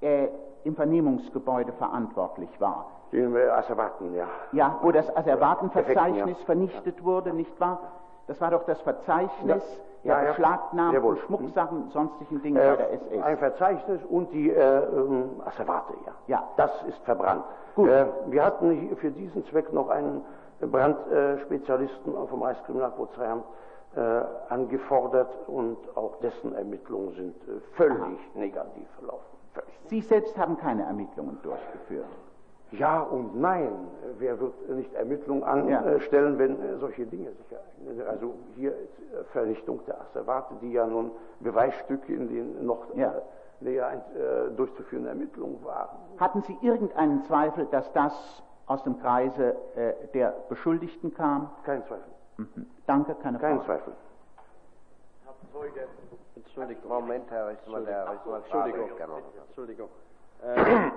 äh, im Vernehmungsgebäude verantwortlich war? Den äh, Asservaten, ja. Ja, wo das Asservatenverzeichnis ja. vernichtet wurde, nicht wahr? Das war doch das Verzeichnis Ja, der ja. beschlagnahmten Jawohl. Schmucksachen sonstigen Dinge bei der Äh, SS. ein Verzeichnis und die äh, ähm, Asservate, ja. Ja. Das ist verbrannt. Gut. Äh, wir hatten hier für diesen Zweck noch einen Brandspezialisten vom Reichskriminalpolizeiamt äh, angefordert und auch dessen Ermittlungen sind äh, völlig negativ verlaufen. Völlig. Sie selbst haben keine Ermittlungen durchgeführt. Ja und nein. Wer wird nicht Ermittlungen Ja. anstellen, wenn äh, solche Dinge sich ereignen? Also hier ist äh, Vernichtung der Asservate, die ja nun Beweisstücke in den noch Ja. äh, näher ein, äh, durchzuführenden Ermittlungen waren. Hatten Sie irgendeinen Zweifel, dass das aus dem Kreise der Beschuldigten kam? Kein Zweifel. Mhm. Danke, keine Kein Frage. Zweifel. Entschuldigung. Moment, Herr Rechtsanwalt, Herr Rechtsanwalt Entschuldigung. Faber, gerne. Entschuldigung. Äh,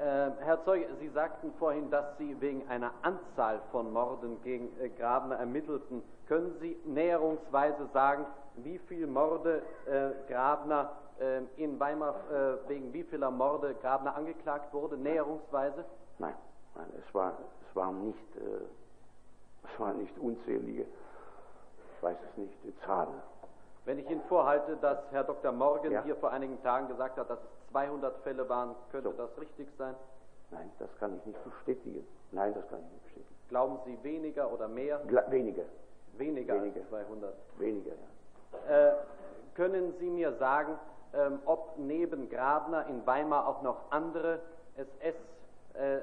äh, Herr Zeuge, Sie sagten vorhin, dass Sie wegen einer Anzahl von Morden gegen äh, Grabner ermittelten. Können Sie näherungsweise sagen, wie viele Morde äh, Grabner äh, in Weimar, äh, wegen wie vieler Morde Grabner angeklagt wurde? Näherungsweise? Nein, nein, es, war, es waren nicht, äh, es waren nicht unzählige, ich weiß es nicht, die Zahlen. Wenn ich Ihnen vorhalte, dass Herr Dr. Morgen Ja. hier vor einigen Tagen gesagt hat, dass es 200 Fälle waren, könnte So. das richtig sein? Nein, das kann ich nicht bestätigen. Nein, das kann ich nicht bestätigen. Glauben Sie weniger oder mehr? Gla weniger, Weniger, Weniger. als 200. weniger, ja. Äh, können Sie mir sagen, ähm, ob neben Grabner in Weimar auch noch andere SS, äh,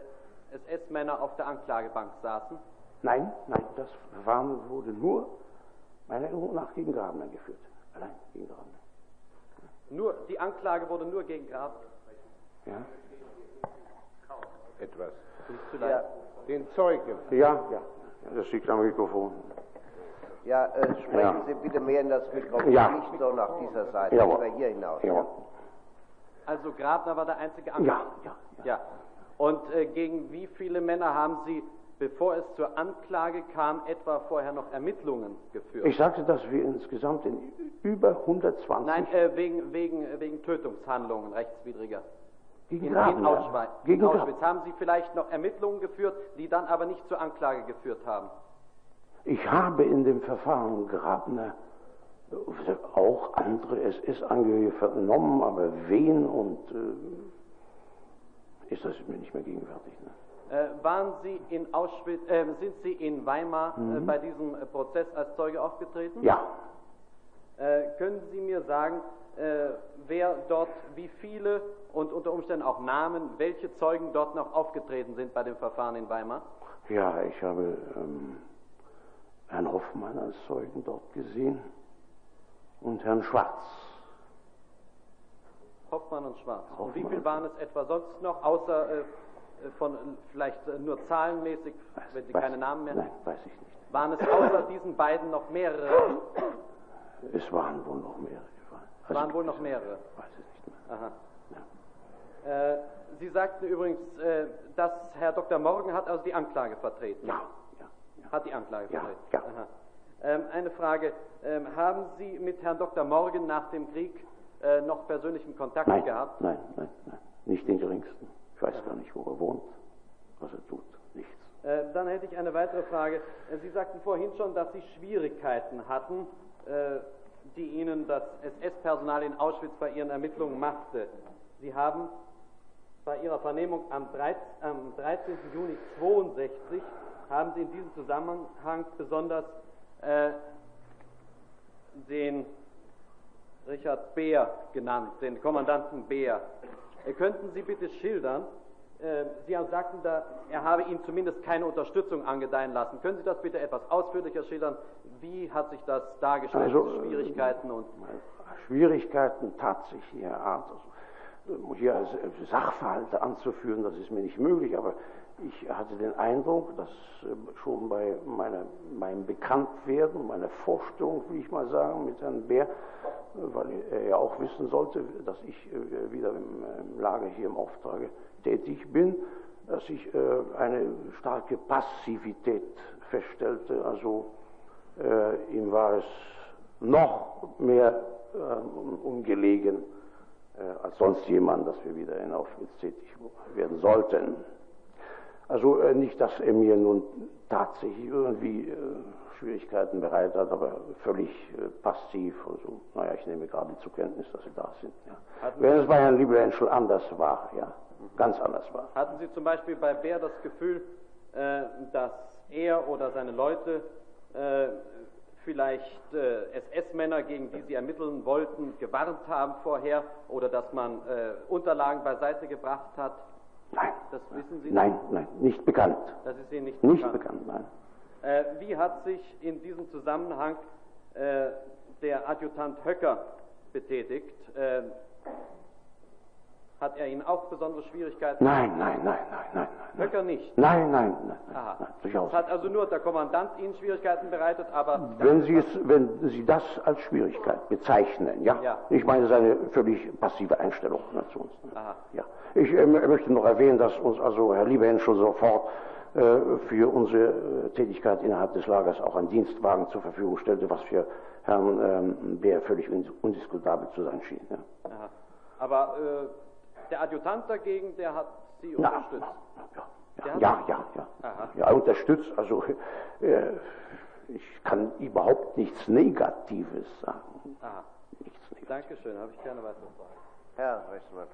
SS-Männer auf der Anklagebank saßen? Nein, nein, das Verfahren wurde nur meiner Erinnerung nach gegen Grabner geführt. Allein gegen Grabner. Nur, die Anklage wurde nur gegen Grabner. Ja, etwas. Nicht zu leid. Den Zeugen. ja, ja. ja das liegt am Mikrofon. Ja, äh, sprechen Ja. Sie bitte mehr in das Mikrofon, Ja. nicht so nach dieser Seite, Jawohl. lieber hier hinaus. Ja, Also Grabner war der einzige ja, Anklagte? ja. Ja. Und äh, gegen wie viele Männer haben Sie, bevor es zur Anklage kam, etwa vorher noch Ermittlungen geführt? Ich sagte, dass wir insgesamt in über 120 Nein, äh, wegen, wegen, wegen Tötungshandlungen rechtswidriger. gegen In. Auschwitz, Gegen in. Auschwitz haben Sie vielleicht noch Ermittlungen geführt, die dann aber nicht zur Anklage geführt haben. Ich habe in dem Verfahren Grabner äh, auch andere SS-Angehörige vernommen, aber wen und äh, ist das mir nicht mehr gegenwärtig. Ne? Äh, waren Sie in Auschwitz, äh, sind Sie in Weimar äh, bei diesem äh, Prozess als Zeuge aufgetreten? Mhm. Ja, Äh, können Sie mir sagen, äh, wer dort, wie viele und unter Umständen auch Namen, welche Zeugen dort noch aufgetreten sind bei dem Verfahren in Weimar? ja, ich habe ähm, Herrn Hoffmann als Zeugen dort gesehen und Herrn Schwarz. Hoffmann und Schwarz. Und wie Hoffmann. viel waren es etwa sonst noch, außer äh, von äh, vielleicht äh, nur zahlenmäßig, wenn Sie Weiß- keine Namen mehr Nein, weiß ich nicht. Waren es außer diesen beiden noch mehrere? Es waren wohl noch mehrere. Es waren wohl noch mehrere. Ich weiß es nicht mehr. Aha. Äh, Sie sagten übrigens, äh, dass Herr Dr. Morgen hat also die Anklage vertreten. Ja, ja, ja. Hat die Anklage Ja, vertreten. ja. Aha. Ähm, eine Frage. Ähm, haben Sie mit Herrn Dr. Morgen nach dem Krieg äh, noch persönlichen Kontakt Nein, gehabt? nein, nein, nein, nicht den geringsten. Ich weiß gar nicht, wo er wohnt, was er tut, nichts. Äh, dann hätte ich eine weitere Frage. Äh, Sie sagten vorhin schon, dass Sie Schwierigkeiten hatten, äh, die Ihnen das SS-Personal in Auschwitz bei Ihren Ermittlungen machte. Sie haben bei Ihrer Vernehmung am 13. am 13. Juni 62 haben Sie in diesem Zusammenhang besonders äh, den Richard Beer genannt, den Kommandanten Beer. Äh, könnten Sie bitte schildern, äh, Sie sagten da, er habe Ihnen zumindest keine Unterstützung angedeihen lassen. Können Sie das bitte etwas ausführlicher schildern? Wie hat sich das dargestellt? Also, äh, Schwierigkeiten und Schwierigkeiten tatsächlicher Art. Also, hier als äh, Sachverhalte anzuführen, das ist mir nicht möglich, aber ich hatte den Eindruck, dass äh, schon bei meiner, meinem Bekanntwerden, meiner Vorstellung, will ich mal sagen, mit Herrn Bär, äh, weil er ja auch wissen sollte, dass ich äh, wieder im, Lager hier im Auftrage tätig bin, dass ich äh, eine starke Passivität feststellte. Also ihm war es noch mehr äh, ungelegen als sonst jemand, dass wir wieder in Auschwitz tätig werden sollten. Also äh, nicht, dass er mir nun tatsächlich irgendwie äh, Schwierigkeiten bereitet hat, aber völlig äh, passiv und so. Naja, ich nehme gerade zur Kenntnis, dass sie da sind. Ja. Wenn es bei Herrn Liebelenschel anders war, ja, ganz anders war. hatten Sie zum Beispiel bei Bär das Gefühl, äh, dass er oder seine Leute äh, vielleicht äh, SS-Männer, gegen die sie ermitteln wollten, gewarnt haben vorher oder dass man Unterlagen beiseite gebracht hat? Nein, Das wissen Sie nein, nicht? nein, nicht bekannt. Das ist Ihnen nicht, Nicht bekannt. bekannt, nein. Äh, wie hat sich in diesem Zusammenhang äh, der Adjutant Höcker betätigt? Äh, hat er Ihnen auch besondere Schwierigkeiten? Nein, nein, nein, nein, nein, nein. Höcker nicht. Nein, nein, nein, nein, Aha. nein durchaus. Hat also nur der Kommandant Ihnen Schwierigkeiten bereitet, aber Wenn Sie, es, wenn Sie das als Schwierigkeit bezeichnen, ja? Ja. Ich meine seine völlig passive Einstellung ne, zu uns. Aha. Ja. Ich äh, möchte noch erwähnen, dass uns also Herr Liebehenschel sofort äh, für unsere äh, Tätigkeit innerhalb des Lagers auch ein Dienstwagen zur Verfügung stellte, was für Herrn ähm, Bär völlig undis- undiskutabel zu sein schien. Ja. Aha. Aber äh, der Adjutant dagegen, der hat Sie unterstützt. Ja, ja, ja, ja, ja. Aha. Ja, unterstützt. Also äh, ich kann überhaupt nichts Negatives sagen. Aha. Nichts Negatives. Dankeschön, habe ich keine weitere Frage. Herr Rechtsanwalt.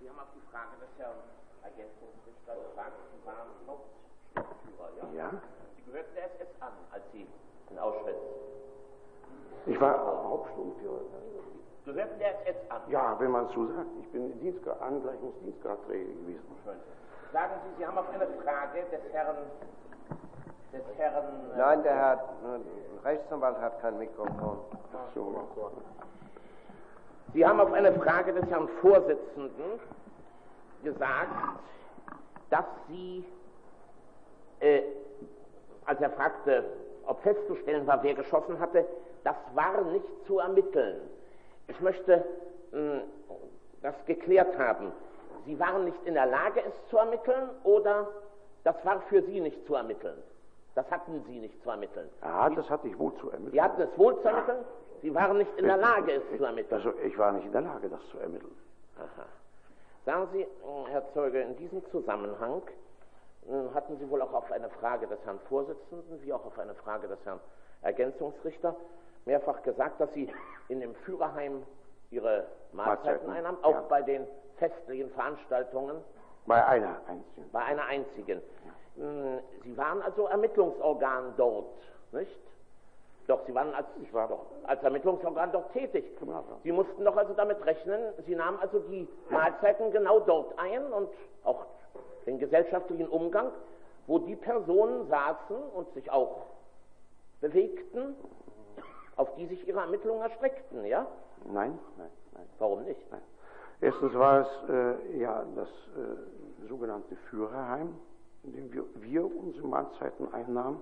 Sie haben auf die Frage des Herrn Agenten-Richter gefragt, Sie waren Hauptführer, ja? Ja. Sie gehörten der SS an, als Sie in Auschwitz. Ich war Hauptsturmführer. Gehörten der SS an? Ja, wenn man es so sagt. Ich bin Dienstgrad, Angleichungsdienstgradträger gewesen. Sagen Sie, Sie haben auf eine Frage des Herrn, des Herrn, äh, Nein, der Herr äh, Rechtsanwalt hat kein Mikrofon. So. Sie haben auf eine Frage des Herrn Vorsitzenden gesagt, dass Sie, äh, als er fragte, ob festzustellen war, wer geschossen hatte, das war nicht zu ermitteln. Ich möchte mh, das geklärt haben. Sie waren nicht in der Lage, es zu ermitteln oder das war für Sie nicht zu ermitteln? Das hatten Sie nicht zu ermitteln. Ja, das hatte ich wohl zu ermitteln. Sie hatten es wohl zu ermitteln, Sie waren nicht in der Lage, es zu ermitteln. Also, ich war nicht in der Lage, das zu ermitteln. Aha. Sagen Sie, mh, Herr Zeuge, in diesem Zusammenhang mh, hatten Sie wohl auch auf eine Frage des Herrn Vorsitzenden wie auch auf eine Frage des Herrn Ergänzungsrichter mehrfach gesagt, dass Sie in dem Führerheim Ihre Mahlzeiten einnahmen, auch ja. bei den festlichen Veranstaltungen, Bei einer einzigen. bei einer einzigen. Mh, Sie waren also Ermittlungsorgan dort, nicht? Doch, Sie waren als, ich war doch als Ermittlungsorgan dort tätig. Sie mussten doch also damit rechnen, Sie nahmen also die Mahlzeiten genau dort ein und auch den gesellschaftlichen Umgang, wo die Personen saßen und sich auch bewegten, auf die sich Ihre Ermittlungen erstreckten, ja? Nein, nein, nein. Warum nicht? Nein. Erstens war es äh, ja das äh, sogenannte Führerheim, in dem wir, wir unsere Mahlzeiten einnahmen.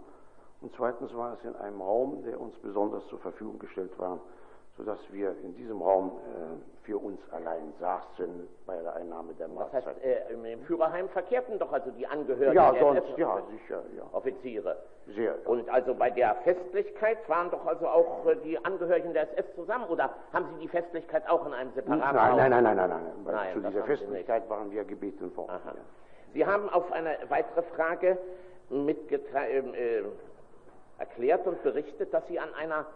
Und zweitens war es in einem Raum, der uns besonders zur Verfügung gestellt war, sodass wir in diesem Raum äh, für uns allein saßen bei der Einnahme der Das Mahlzeit. heißt, äh, im Führerheim verkehrten doch also die Angehörigen ja, der sonst, ja, sicher, ja. Offiziere. Sehr. Und also bei der Festlichkeit waren doch also auch äh, die Angehörigen der SS zusammen oder haben Sie die Festlichkeit auch in einem separaten Nein, Haus? nein, nein, nein, nein, nein. Weil Nein, Zu das dieser Festlichkeit waren wir gebeten worden. Aha. Ja. Sie haben auf eine weitere Frage mitgetra- ähm, äh, erklärt und berichtet, dass Sie an einer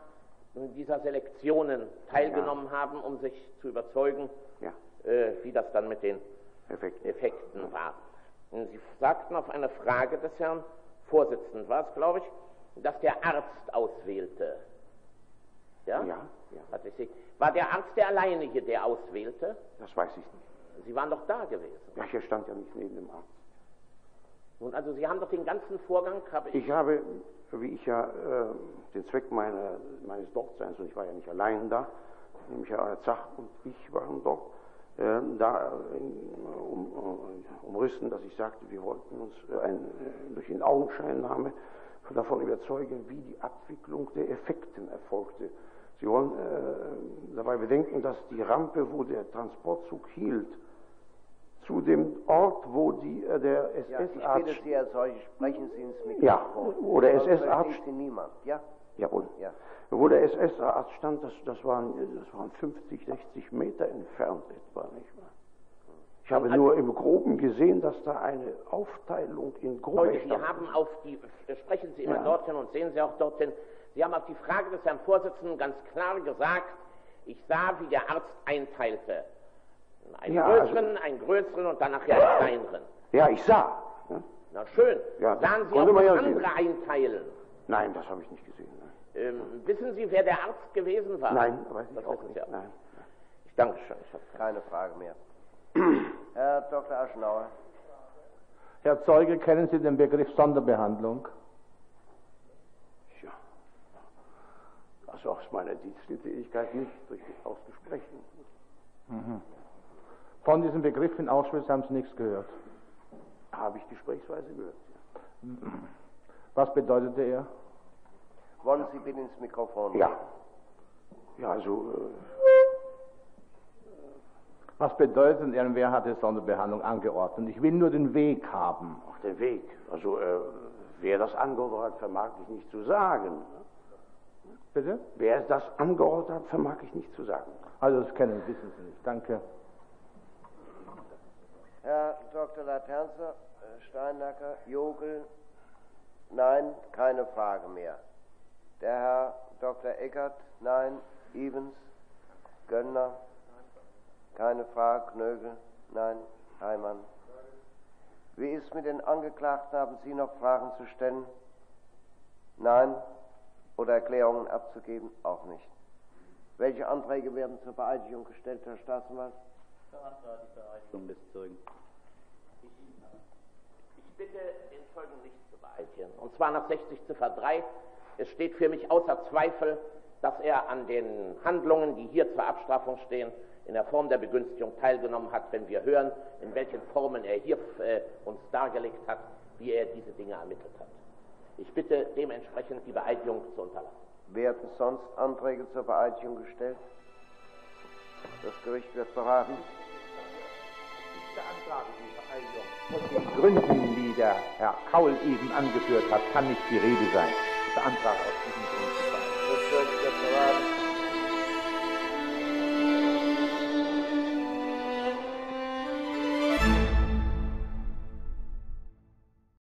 dieser Selektionen teilgenommen haben, um sich zu überzeugen, Ja, äh, wie das dann mit den perfekt. Effekten war. Und Sie sagten auf eine Frage des Herrn Vorsitzenden, war es, glaube ich, dass der Arzt auswählte. Ja? Ja, ja. War der Arzt der alleinige, der auswählte? Das weiß ich nicht. Sie waren doch da gewesen. Ja, hier stand ja nicht neben dem Arzt. Und also Sie haben doch den ganzen Vorgang, habe ich, Ich habe, wie ich ja äh, den Zweck meiner, meines Dortseins, und ich war ja nicht allein da, nämlich Herr Zach und ich waren dort, äh, da äh, um, äh, umrissen, dass ich sagte, wir wollten uns äh, ein, äh, durch den Augenscheinnahme davon überzeugen, wie die Abwicklung der Effekten erfolgte. Sie wollen äh, dabei bedenken, dass die Rampe, wo der Transportzug hielt, zu dem Ort, wo die, äh, der Ja, ich SS-Arzt bitte Sie als solche, sprechen Sie ins Mikrofon. Ja, oder SS-Arzt. niemand. Ja? Jawohl. Ja. Wo der SS-Arzt stand, das, das, waren, das waren 50, 60 Meter entfernt etwa, nicht wahr? Ich habe nur im Groben gesehen, dass da eine Aufteilung in Gruppen Leute, Sie haben auf die, sprechen Sie immer Ja. dorthin und sehen Sie auch dorthin, Sie haben auf die Frage des Herrn Vorsitzenden ganz klar gesagt, ich sah, wie der Arzt einteilte. Einen Ja, also- größeren, einen größeren und dann nachher einen kleineren. Ja, ich sah. Ja? Na schön. Ja, Sahen Sie auch das ja sehen. andere einteilen? Nein, das habe ich nicht gesehen. Ähm, wissen Sie, wer der Arzt gewesen war? nein weiß ich das auch nicht. Sie auch. Nein. Ich danke schön. Ich hab Keine Frage mehr. Herr Dr. Aschenauer. Herr Zeuge, kennen Sie den Begriff Sonderbehandlung? Ja. Also aus meiner dienstlichen Tätigkeit nicht durch auszusprechen. Von diesem Begriff in Auschwitz haben Sie nichts gehört. Habe ich gesprächsweise gehört. Ja. Was bedeutete er? Wollen Sie bitte ins Mikrofon? Ja. Ja, also Was bedeutet er und wer hat die Sonderbehandlung angeordnet? Ich will nur den Weg haben. äh, auf der Weg. Also äh, wer das angeordnet hat, vermag ich nicht zu sagen. Bitte? Wer das angeordnet hat, vermag ich nicht zu sagen. Also das kennen, wissen Sie nicht. Danke. Herr Dr. Laternzer, äh, Steinacker, Jogel, nein, keine Frage mehr. Der Herr Dr. Eckert, nein, Evans, Göllner, keine Frage, Knögel, nein, Heimann. Wie ist mit den Angeklagten? Haben Sie noch Fragen zu stellen? Nein? Oder Erklärungen abzugeben? Auch nicht. Welche Anträge werden zur Beeidigung gestellt, Herr Staatsanwalt? Die Vereidigung des Zeugen. Ich bitte, den Zeugen nicht zu beeitigen. Und zwar nach 60 Ziffer 3. Es steht für mich außer Zweifel, dass er an den Handlungen, die hier zur Abstrafung stehen, in der Form der Begünstigung teilgenommen hat, wenn wir hören, in welchen Formen er hier äh, uns dargelegt hat, wie er diese Dinge ermittelt hat. Ich bitte dementsprechend die Beeidigung zu unterlassen. Werden sonst Anträge zur Beeidigung gestellt? Das Gericht wird beraten. Von den Gründen, die der Herr Kaul eben angeführt hat, kann nicht die Rede sein. Ich beantrage aus diesen Gründen.